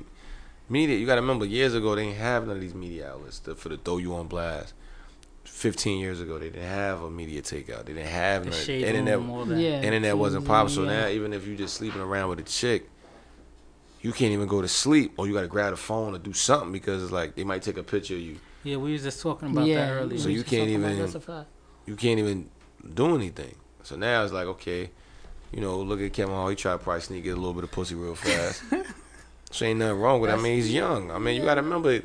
media. You got to remember, years ago they didn't have none of these media outlets to, for the throw you on blast. Fifteen years ago, they didn't have a media takeout. They didn't have The none. shade internet. room, all that. Yeah. internet wasn't popular. So yeah. now, even if you just sleeping around with a chick, you can't even go to sleep, or you got to grab the phone or do something because it's like they might take a picture of you. Yeah, we was just talking about yeah. that earlier. So we you can't even- That's a fact. You can't even do anything. So now it's like, okay, you know, look at Kevin Hart. He tried to probably sneak get a little bit of pussy real fast. so ain't nothing wrong with it. I mean, he's young. I mean, you got to remember.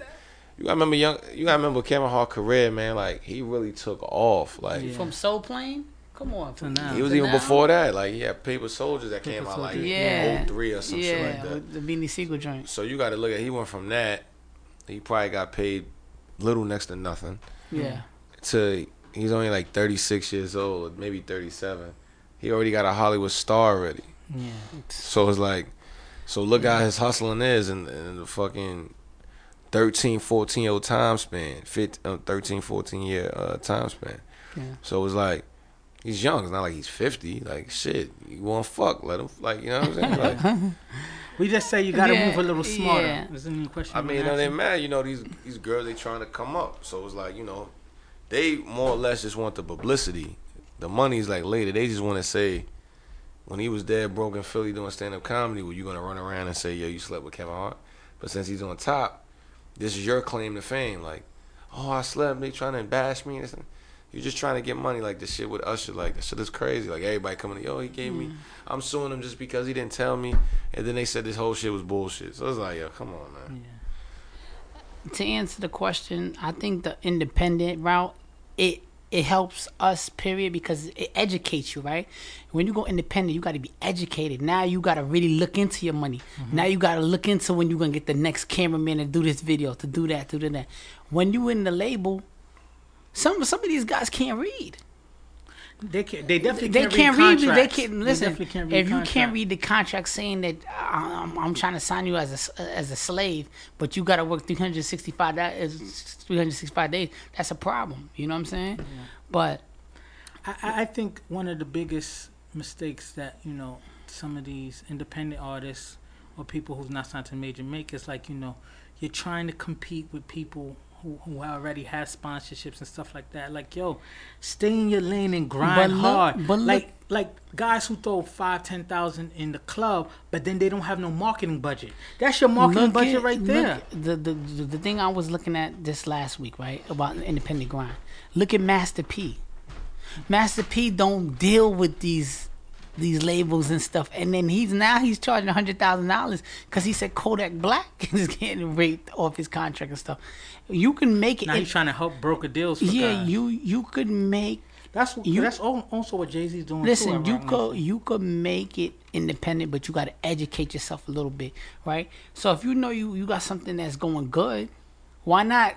You gotta remember young. You gotta remember Kevin Hart career, man. Like he really took off. Like Yeah. From Soul Plane? Come on. To now. he was even now? before that. Like he had Paper Soldiers that Paper came out like Soldiers. Yeah. in 03 or some yeah, shit like that. with the Beanie Sigel joint. So you got to look at. He went from that. He probably got paid little next to nothing. Yeah. To he's only like 36 years old, maybe 37. He already got a Hollywood star already. Yeah. So it's like, so look how his hustling is in, in the fucking 13, 14 year old time span, 15, uh, 13, 14 year uh, time span. Yeah. So it's like, he's young. It's not like he's 50. Like, shit, you want fuck, let him, like, you know what I'm saying? Like, We just say you got to Yeah, move a little smarter. yeah. Is there any question? I mean, you wanna know, they ask? mad. You know, these these girls they trying to come up. So it's like, you know, they more or less just want the publicity. The money's like later. They just want to say, when he was dead broke in Philly doing stand up comedy, were you gonna run around and say, yo, you slept with Kevin Hart? But since he's on top, this is your claim to fame. Like, oh, I slept. They trying to bash me. and this and- You're just trying to get money. Like the shit with Usher. Like the shit is crazy. Like everybody coming, to yo, he gave me. I'm suing him just because he didn't tell me. And then they said this whole shit was bullshit. So it's like, yo, come on, man. Yeah. to answer the question, I think the independent route it it helps us period because it educates you right when you go independent you got to be educated now you got to really look into your money mm-hmm. now you got to look into when you're gonna get the next cameraman to do this video to do that to do that when you in the label some some of these guys can't read They can. They definitely they can't, can't read. They can They listen. definitely can't read if you can't read the contract saying that I'm, I'm trying to sign you as a as a slave, but you got to work 365 days, 365 days, that's a problem. You know what I'm saying? Yeah. But I, I I think one of the biggest mistakes that you know some of these independent artists or people who's not signed to major make is like you know you're trying to compete with people who, who already has sponsorships and stuff like that. Like yo, stay in your lane and grind look- hard. but look- like like guys who throw five ten thousand in the club, but then they don't have no marketing budget. That's your marketing look budget at- right there. the, the the the thing I was looking at this last week, right, about the independent grind. Look at Master P. Master P don't deal with these these labels and stuff, and then he's now he's charging hundred thousand dollars because he said Kodak Black is getting raped off his contract and stuff. You can make it. Now he's trying to help broker deals. For yeah, guys. you you could make That's you- that's also what Jay Z's doing. too, Listen, you ironically. could you could make it independent, but you got to educate yourself a little bit, right? So if you know you you got something that's going good, why not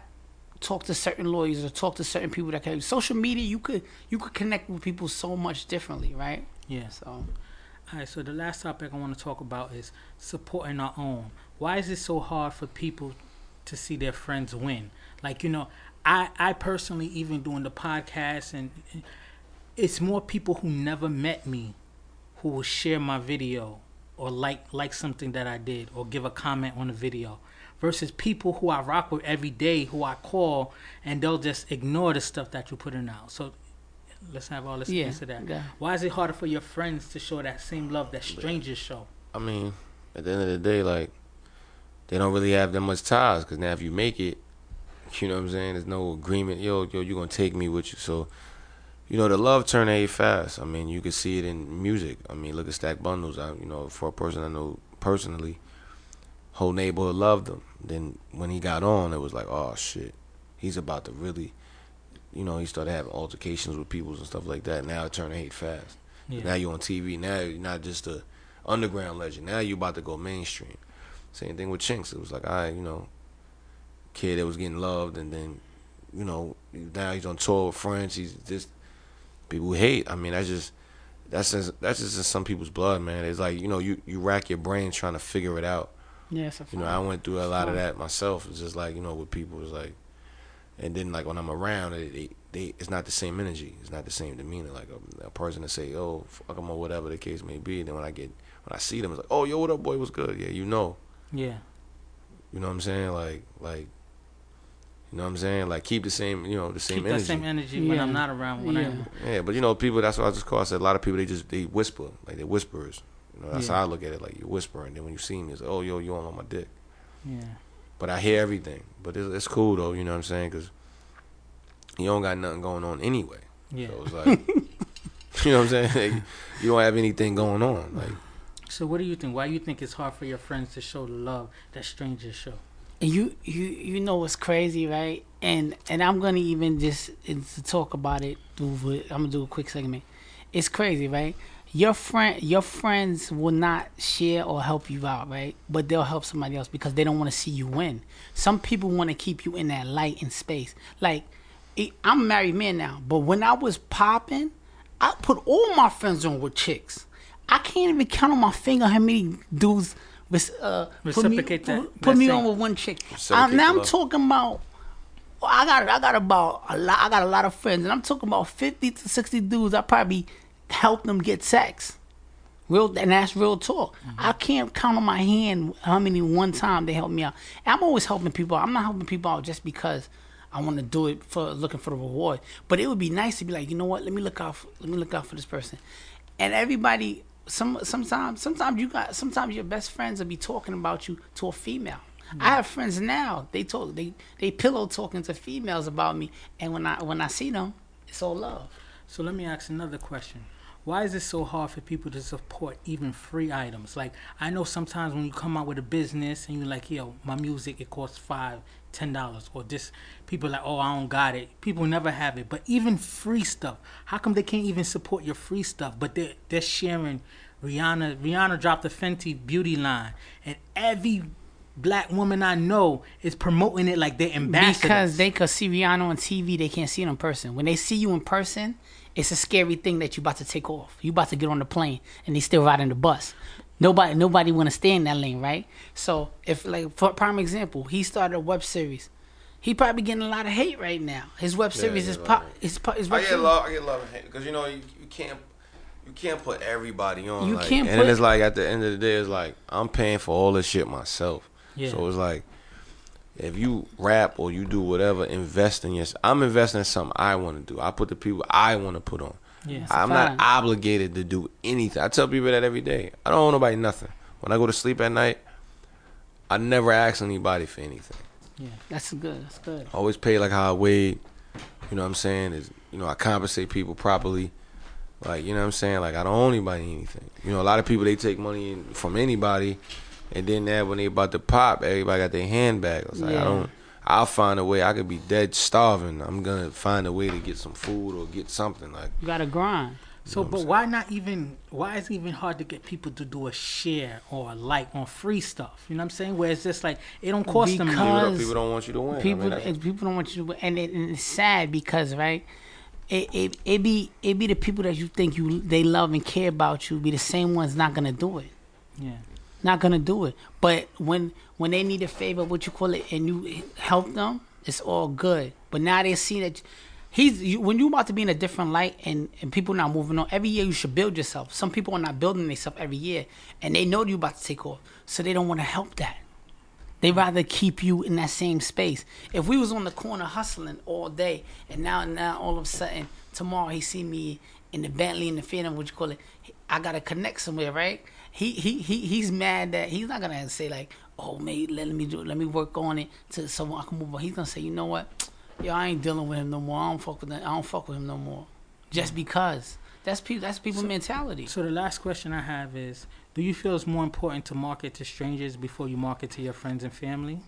talk to certain lawyers or talk to certain people that can? Social media, you could you could connect with people so much differently, right? Yeah. So All right, so the last topic I want to talk about is supporting our own. Why is it so hard for people to see their friends win? Like, you know, I I personally even doing the podcast and it's more people who never met me who will share my video or like like something that I did or give a comment on a video versus people who I rock with every day who I call and they'll just ignore the stuff that you're putting out. So let's have all this Yeah, of that. go. Why is it harder for your friends to show that same love that strangers show? I mean, at the end of the day, like they don't really have that much ties because now if you make it, you know what I'm saying. There's no agreement. Yo, yo, you gonna take me with you. So, you know, the love turn a fast. I mean, you can see it in music. I mean, look at Stack Bundles. I, you know, for a person I know personally, whole neighborhood loved him. Then when he got on, it was like, oh shit, he's about to really. You know, he started having altercations with people and stuff like that. Now it turned to hate fast. Yeah. Now you're on TV. Now you're not just a underground legend. Now you're about to go mainstream. Same thing with Chinx. It was like, I, you know, kid that was getting loved, and then, you know, now he's on tour with friends. He's just people hate. I mean, that's just that's just that's just in some people's blood, man. It's like you know, you you rack your brain trying to figure it out. yeah, You know, I went through a lot of that myself. It's just like you know, with people, it's like, and then like when I'm around, it, they, they it's not the same energy. It's not the same demeanor. Like a, a person to say, "Oh, fuck 'em," or whatever the case may be. And then when I get when I see them, it's like, "Oh, yo, what up, boy? What's good?" Yeah, you know, Yeah. you know what I'm saying? Like, like, you know what I'm saying? Like, keep the same, you know, the same Keep energy. that same energy when Yeah. I'm not around. When Yeah. I'm, Yeah, but you know, people. That's what I just call. I said a lot of people. They just they whisper, like they're whisperers. You know, that's Yeah. how I look at it. Like you're whispering. Then when you see me, it's like, "Oh, yo, you on my dick." yeah. But I hear everything. But it's, it's cool though. You know what I'm saying? Because you don't got nothing going on anyway. Yeah. So it's like, you know what I'm saying? Like, you don't have anything going on. Like, So what do you think? Why do you think it's hard for your friends to show the love that strangers show? And you you you know what's crazy, right? And and I'm gonna even just to talk about it. Do I'm gonna do a quick segment. It's crazy, right? Your friend, your friends will not share or help you out, right? But they'll help somebody else because they don't want to see you win. Some people want to keep you in that light and space. Like, I'm a married man now, but when I was popping, I put all my friends on with chicks. I can't even count on my finger how many dudes res- uh, put me, that- put, put that me on with one chick. I'm, now I'm talking about. I got I got about a lot. I got a lot of friends, and I'm talking about fifty to sixty dudes. I probably helped them get sex Real, and that's real talk. Mm-hmm. I can't count on my hand how many one time they helped me out. I'm always helping people. out. I'm not helping people out just because I want to do it for looking for the reward. But it would be nice to be like, you know what? Let me look out. For, let me look out for this person. And everybody, some sometimes, sometimes you got, sometimes your best friends will be talking about you to a female. Mm-hmm. I have friends now. They talk, they they pillow talking to females about me, and when I when I see them, it's all love. So let me ask another question. Why is it so hard for people to support even free items? Like I know sometimes when you come out with a business and you're like, yo, my music it costs five, ten dollars, or this people like, oh, I don't got it. People never have it. But even free stuff, how come they can't even support your free stuff? But they're they're sharing Rihanna. Rihanna dropped the Fenty beauty line, and every black woman I know is promoting it like they're ambassadors. Because they could see Rihanna on TV, they can't see it in person. When they see you in person, it's a scary thing that you about to take off. You about to get on the plane, and they still riding the bus. Nobody, nobody want to stay in that lane, right? So, if like for prime example, he started a web series. He probably getting a lot of hate right now. His web series yeah, is pop. Is pop. His web I get series- love. I get love because you know you, you can't you can't put everybody on. You like, can't and put- then it's like at the end of the day, it's like I'm paying for all this shit myself. Yeah. So it's like if you rap or you do whatever, invest in yourself. I'm investing in something I want to do. I put the people I want to put on. Yeah. I'm fine. not obligated to do anything. I tell people that every day. I don't owe nobody nothing. When I go to sleep at night, I never ask anybody for anything. Yeah, that's good. That's good. I always pay like how I weighed. You know what I'm saying? Is you know I compensate people properly. Like you know what I'm saying? Like I don't owe anybody anything. You know a lot of people they take money from anybody, and then that when they about to pop, everybody got their hand back. I was like Yeah. I don't. I'll find a way. I could be dead starving. I'm gonna find a way to get some food or get something. Like You gotta grind. So, but why not even? Why is it even hard to get people to do a share or a like on free stuff? You know what I'm saying? Where it's just like it don't cost them. people, Because- don't, people don't want you to win. I people mean, eh, people don't want you to and, it, and it's sad because right it, it it be it be the people that you think you they love and care about you be the same ones not gonna do it Yeah. Not gonna do it but when when they need a favor what you call it and you help them it's all good but now they see that he's you, when you about to be in a different light and and people not moving on every year you should build yourself some people are not building themselves every year and they know you about to take off so they don't want to help that they rather keep you in that same space. If we was on the corner hustling all day, and now now all of a sudden tomorrow he see me in the Bentley in the Phantom, what you call it? I gotta connect somewhere, right? He he he he's mad that he's not gonna say like, oh mate, let me do let me work on it to so I can move on. He's gonna say, you know what? Yo, I ain't dealing with him no more. I don't fuck with him. I don't fuck with him no more. Just because. That's people. That's people mentality. So the last question I have is: Do you feel it's more important to market to strangers before you market to your friends and family?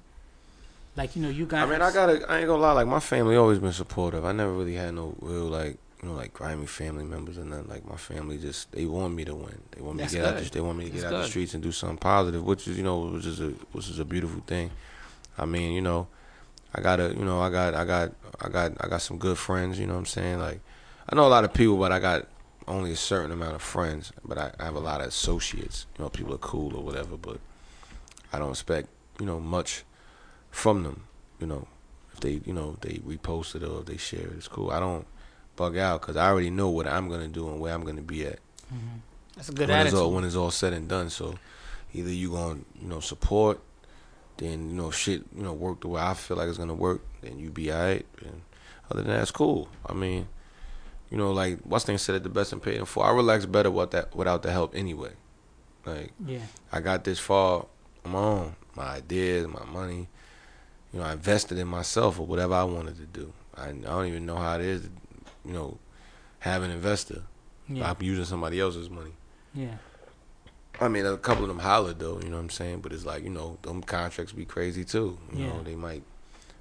Like you know, you guys. I mean, I gotta. I ain't gonna lie. Like my family always been supportive. I never really had no real like you know like grimy family members and nothing. Like my family just they want me to win. They want me That's to get out. good. The, they want me to get That's out the streets and do something positive, which is you know which is a which is a beautiful thing. I mean, you know, I gotta you know I got I got I got I got some good friends. You know what I'm saying? Like I know a lot of people, but I got only a certain amount of friends. But I, I have a lot of associates. You know, people are cool or whatever, but I don't expect you know much from them. You know, if they you know they repost it or if they share it, it's cool. I don't bug out because I already know what I'm gonna do and where I'm gonna be at mm-hmm. That's a good when attitude. it's all when it's all said and done. So either you gonna you know support, then you know shit you know work the way I feel like it's gonna work, then you be alright. And other than that, it's cool. I mean, you know, like what's thing said it the best and paid for. I relax better with that without the help anyway. Like yeah. I got this far on my own, my ideas, my money. You know, I invested in myself or whatever I wanted to do. I, I don't even know how it is, to, you know, have an investor. Yeah. I'm using somebody else's money. Yeah. I mean, a couple of them hollered though, you know what I'm saying? But it's like, you know, them contracts be crazy too. You Yeah. know, they might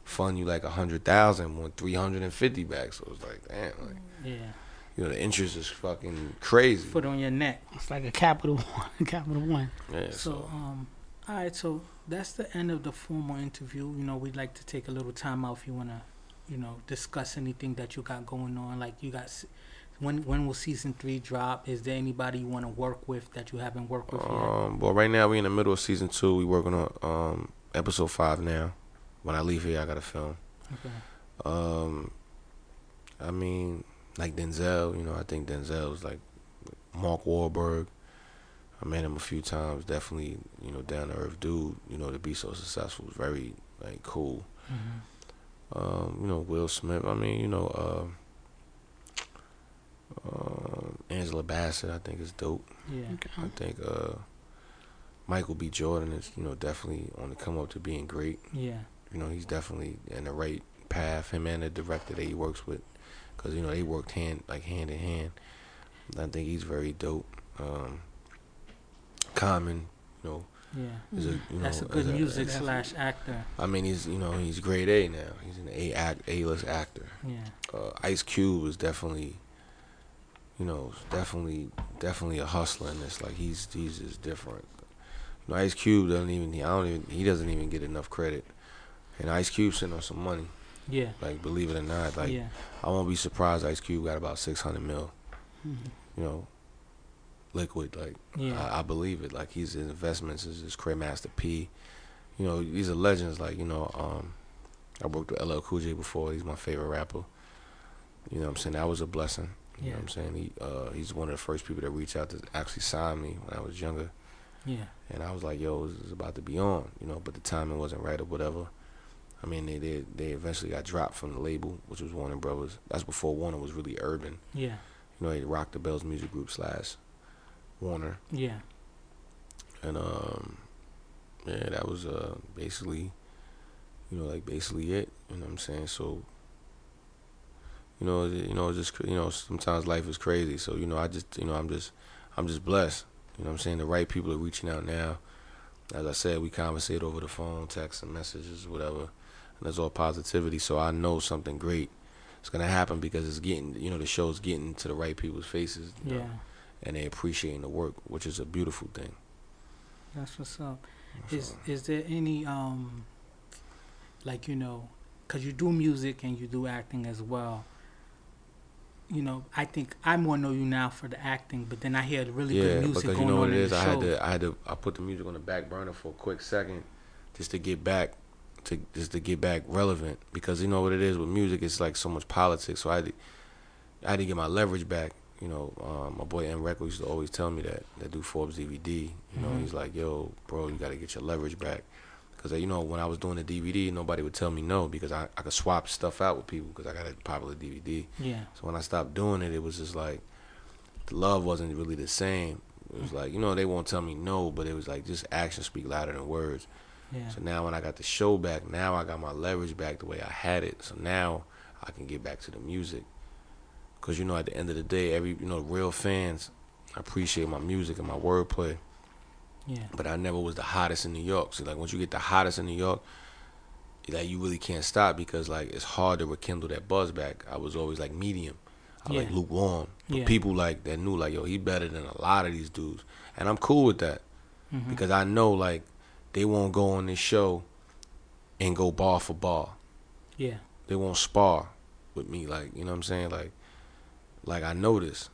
fund you like a hundred thousand, want three hundred and fifty back. So it's like, damn, like Yeah. you know, the interest is fucking crazy. Foot on your neck. It's like a capital one. Capital one. Yeah, So, so um, all right. So that's the end of the formal interview. You know, we'd like to take a little time out if you wanna, you know, discuss anything that you got going on. Like you got, when when will season three drop? Is there anybody you want to work with that you haven't worked with yet? um, but right now we're in the middle of season two. We working on um episode five now. When I leave here, I gotta film. Okay. Um, I mean, like Denzel, you know, I think Denzel's like Mark Wahlberg. I met him a few times. Definitely, you know, down to earth dude. You know, to be so successful was very like cool. Mhm. Um, you know, Will Smith. I mean, you know, uh, uh, Angela Bassett. I think is dope. Yeah. Okay. I think uh, Michael B. Jordan is, you know, definitely on the come up to being great. Yeah. You know, he's definitely in the right path. Him and the director that he works with, because you know they worked hand like hand in hand. I think he's very dope. Um, Common, you know, Yeah. is a you know That's a good music definitely. slash actor. I mean, he's you know he's grade A now. He's an A act A list actor. Yeah. Uh, Ice Cube is definitely, you know, definitely definitely a hustler in this. Like he's he's just different. You know, Ice Cube doesn't even I don't even he doesn't even get enough credit. And Ice Cube sent on some money. Yeah. Like believe it or not, like yeah. I won't be surprised Ice Cube got about six hundred mil. Mhm. You know, liquid. Like Yeah. I, I believe it. Like he's his investments is his Cray Master P. You know, these are legends. Like you know, um, I worked with LL Cool J before. He's my favorite rapper. You know what I'm saying? That was a blessing. You Yeah. know what I'm saying? He uh, he's one of the first people that reached out to actually sign me when I was younger. yeah. And I was like, yo, this is about to be on, you know, but the timing wasn't right or whatever. I mean, they they, they eventually got dropped from the label, which was Warner Brothers. That's before Warner was really urban. Yeah. You know, they Rock the Bells Music Group slash Warner. Yeah. And um, yeah, that was uh basically, you know, like basically it. You know what I'm saying? So, you know, you know, just you know, sometimes life is crazy. So you know, I just you know, I'm just I'm just blessed. You know what I'm saying? The right people are reaching out now. As I said, we conversate over the phone, text, and messages, whatever, and there's all positivity. So I know something great is gonna happen because it's getting, you know, the show's getting to the right people's faces. you know, Yeah. And they appreciating the work, which is a beautiful thing. That's what's up. Is is there any um like you know, cause you do music and you do acting as well. You know, I think I more know you now for the acting, but then I hear really yeah, good music because you know what it is. in the I show. had to, I had to, I put the music on the back burner for a quick second, just to get back, to just to get back relevant. Because you know what it is with music, it's like so much politics. So I had to, I had to get my leverage back. You know, um, my boy M Record used to always tell me that that do Forbes DVD. You know, Mhm. he's like, yo, bro, you got to get your leverage back. Because you know, when I was doing the DVD, nobody would tell me no because I, I could swap stuff out with people because I got a popular DVD. yeah, So when I stopped doing it, it was just like the love wasn't really the same. It was like you know they won't tell me no, but it was like just actions speak louder than words. yeah, So now when I got the show back, now I got my leverage back the way I had it. So now I can get back to the music. Cause you know at the end of the day, every you know real fans appreciate my music and my wordplay. yeah, But I never was the hottest in New York. So like once you get the hottest in New York, like you really can't stop because like it's hard to rekindle that buzz back. I was always like medium. I like lukewarm. But Yeah. people like that knew like, yo, he better than a lot of these dudes. And I'm cool with that. Mhm. Because I know like they won't go on this show and go bar for bar. yeah, They won't spar with me. Like, you know what I'm saying? Like like I know this.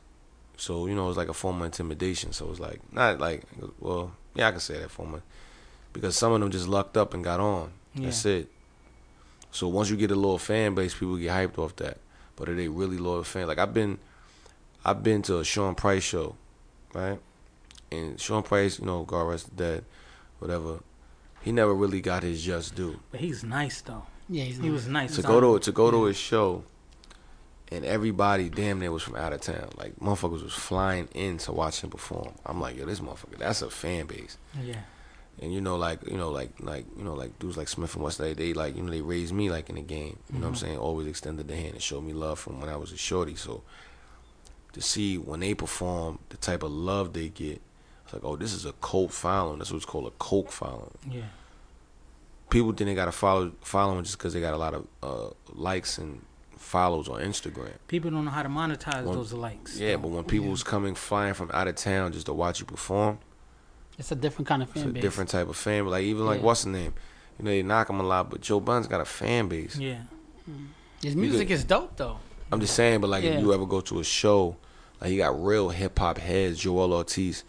So, you know, it's like a form of intimidation. So it's like not like well, yeah, I can say that form of because some of them just lucked up and got on. yeah, That's it. So once you get a little fan base, people get hyped off that. But are they really loyal fans? Like I've been, I've been to a Sean Price show, right? And Sean Price, you know, God rest his dead, whatever. He never really got his just due. But he's nice though. Yeah, he's He was nice. To go to to go to his show, and everybody damn near was from out of town. Like motherfuckers was flying in to watch him perform. I'm like, yo, this motherfucker, that's a fan base. Yeah, And you know, like you know, like like you know, like dudes like Smith and Westlake, they like you know they raised me like in the game. You know what I'm Mhm. saying? Always extended the hand and showed me love from when I was a shorty. So to see when they perform the type of love they get, it's like, oh, this is a cult following. That's what's called a cult following. yeah, People think they got to follow following just because they got a lot of uh, likes and follows on Instagram. people don't know how to monetize Well, those likes. Yeah, though. but when people's coming flying from out of town just to watch you perform, It's a different kind of fan it's fan a different type of fan. Like even like Yeah. what's the name? You know they knock him a lot, but Joe Budden's got a fan base. yeah, mm-hmm. His music is dope though. I'm just saying, but like Yeah. if you ever go to a show, like you got real hip hop heads, Joel Ortiz,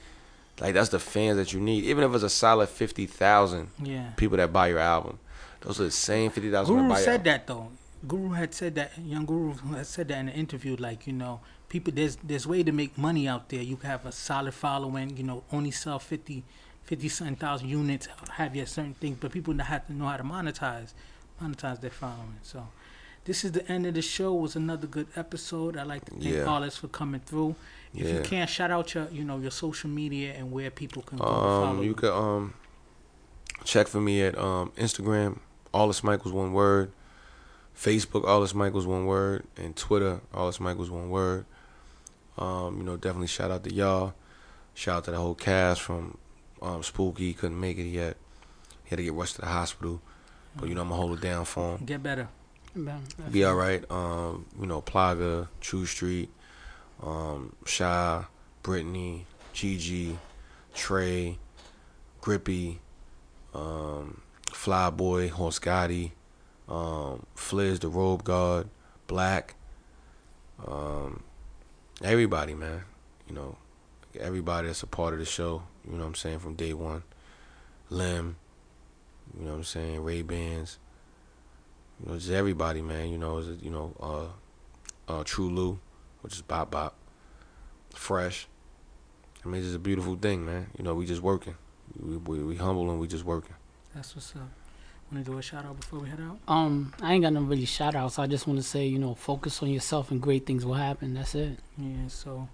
like that's the fans that you need. Even if it's a solid fifty thousand yeah. people that buy your album, those are the same fifty thousand that Guru buy said your that though. Guru had said that young Guru had said that in an interview, like you know, people there's there's way to make money out there. You can have a solid following, you know, only sell 50, 50 something thousand units, have your certain things, but people have to know how to monetize, monetize their following. So, this is the end of the show. It was another good episode. I'd like to thank Yeah. Artists for coming through. If you Yeah. can, shout out your you know your social media and where people can go to follow. Um, you can um check for me at um Instagram, Allis Michaels one word, Facebook Allis Michaels one word, and Twitter Allis Michaels one word. Um, you know, definitely shout out to y'all. Shout out to the whole cast from um, Spooky. Couldn't make it yet. He had to get rushed to the hospital, but you know I'm gonna hold it down for him. Get better. Be all right. Um, you know, Plaga, True Street, um, Shy, Brittany, Gigi, Trey, Grippy, um, Flyboy, Horse Gotti, um, Fliz, the Robe Guard, Black, um, everybody, man. You know, everybody that's a part of the show. You know what I'm saying from day one. Lim, you know what I'm saying. Ray Bans. You know, just everybody, man. You know, it, you know, uh, uh, True Lou, which is Bop Bop, Fresh. I mean, it's just a beautiful thing, man. You know, we just working. We, we, we humble and we just working. That's what's up. Want to do a shout out before we head out? Um, I ain't got no really shout outs. I just want to say, you know, focus on yourself and great things will happen. That's it. Yeah, so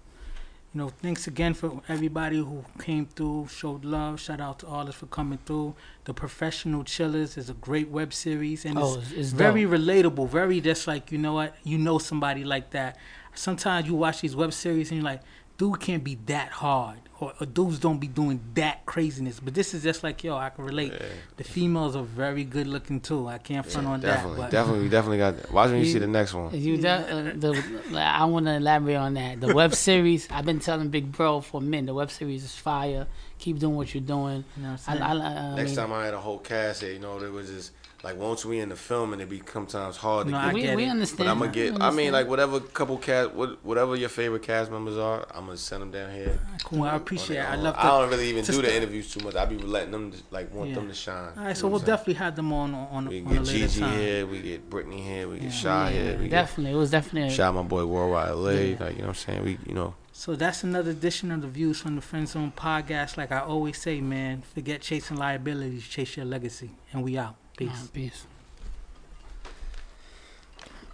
you know, thanks again for everybody who came through, showed love. Shout out to all of us for coming through. The Professional Chillers is a great web series and Oh, it's it's, very dope. relatable. Very just like you know what you know somebody like that. Sometimes you watch these web series and you're like, dude can't be that hard, or, or dudes don't be doing that craziness. But this is just like yo, I can relate. Yeah, The females are very good looking too. I can't front yeah, on definitely, that. But definitely, we definitely got. That. Watch when you You- see the next one. You de- uh, the, I want to elaborate on that. The web series, I've been telling Big Bro for a minute. The web series is fire. Keep doing what you're doing. you know what I, I'm I, saying? I, I Next mean, time I had a whole cast here, you know, it was just like once we in the film and it become times hard to No, get I we, get we it. understand. But I'm gonna get. I mean, like whatever couple cast, whatever your favorite cast members are, I'm gonna send them down here. cool. I appreciate it. I love. I don't really even do the the- interviews too much. I be letting them just, like want Yeah. them to shine. all right, so we'll what I'm saying? definitely have them on on, We on can a get Gigi time. here, we get Brittany here, we get Yeah. Shy Yeah, here, we get definitely. It was definitely. Shy my boy Worldwide LA. Yeah. Like you know what I'm saying? We you know So that's another edition of the Views from the Friend Zone podcast. Like I always say, man, forget chasing liabilities, chase your legacy, and we out. Peace. Uh, peace.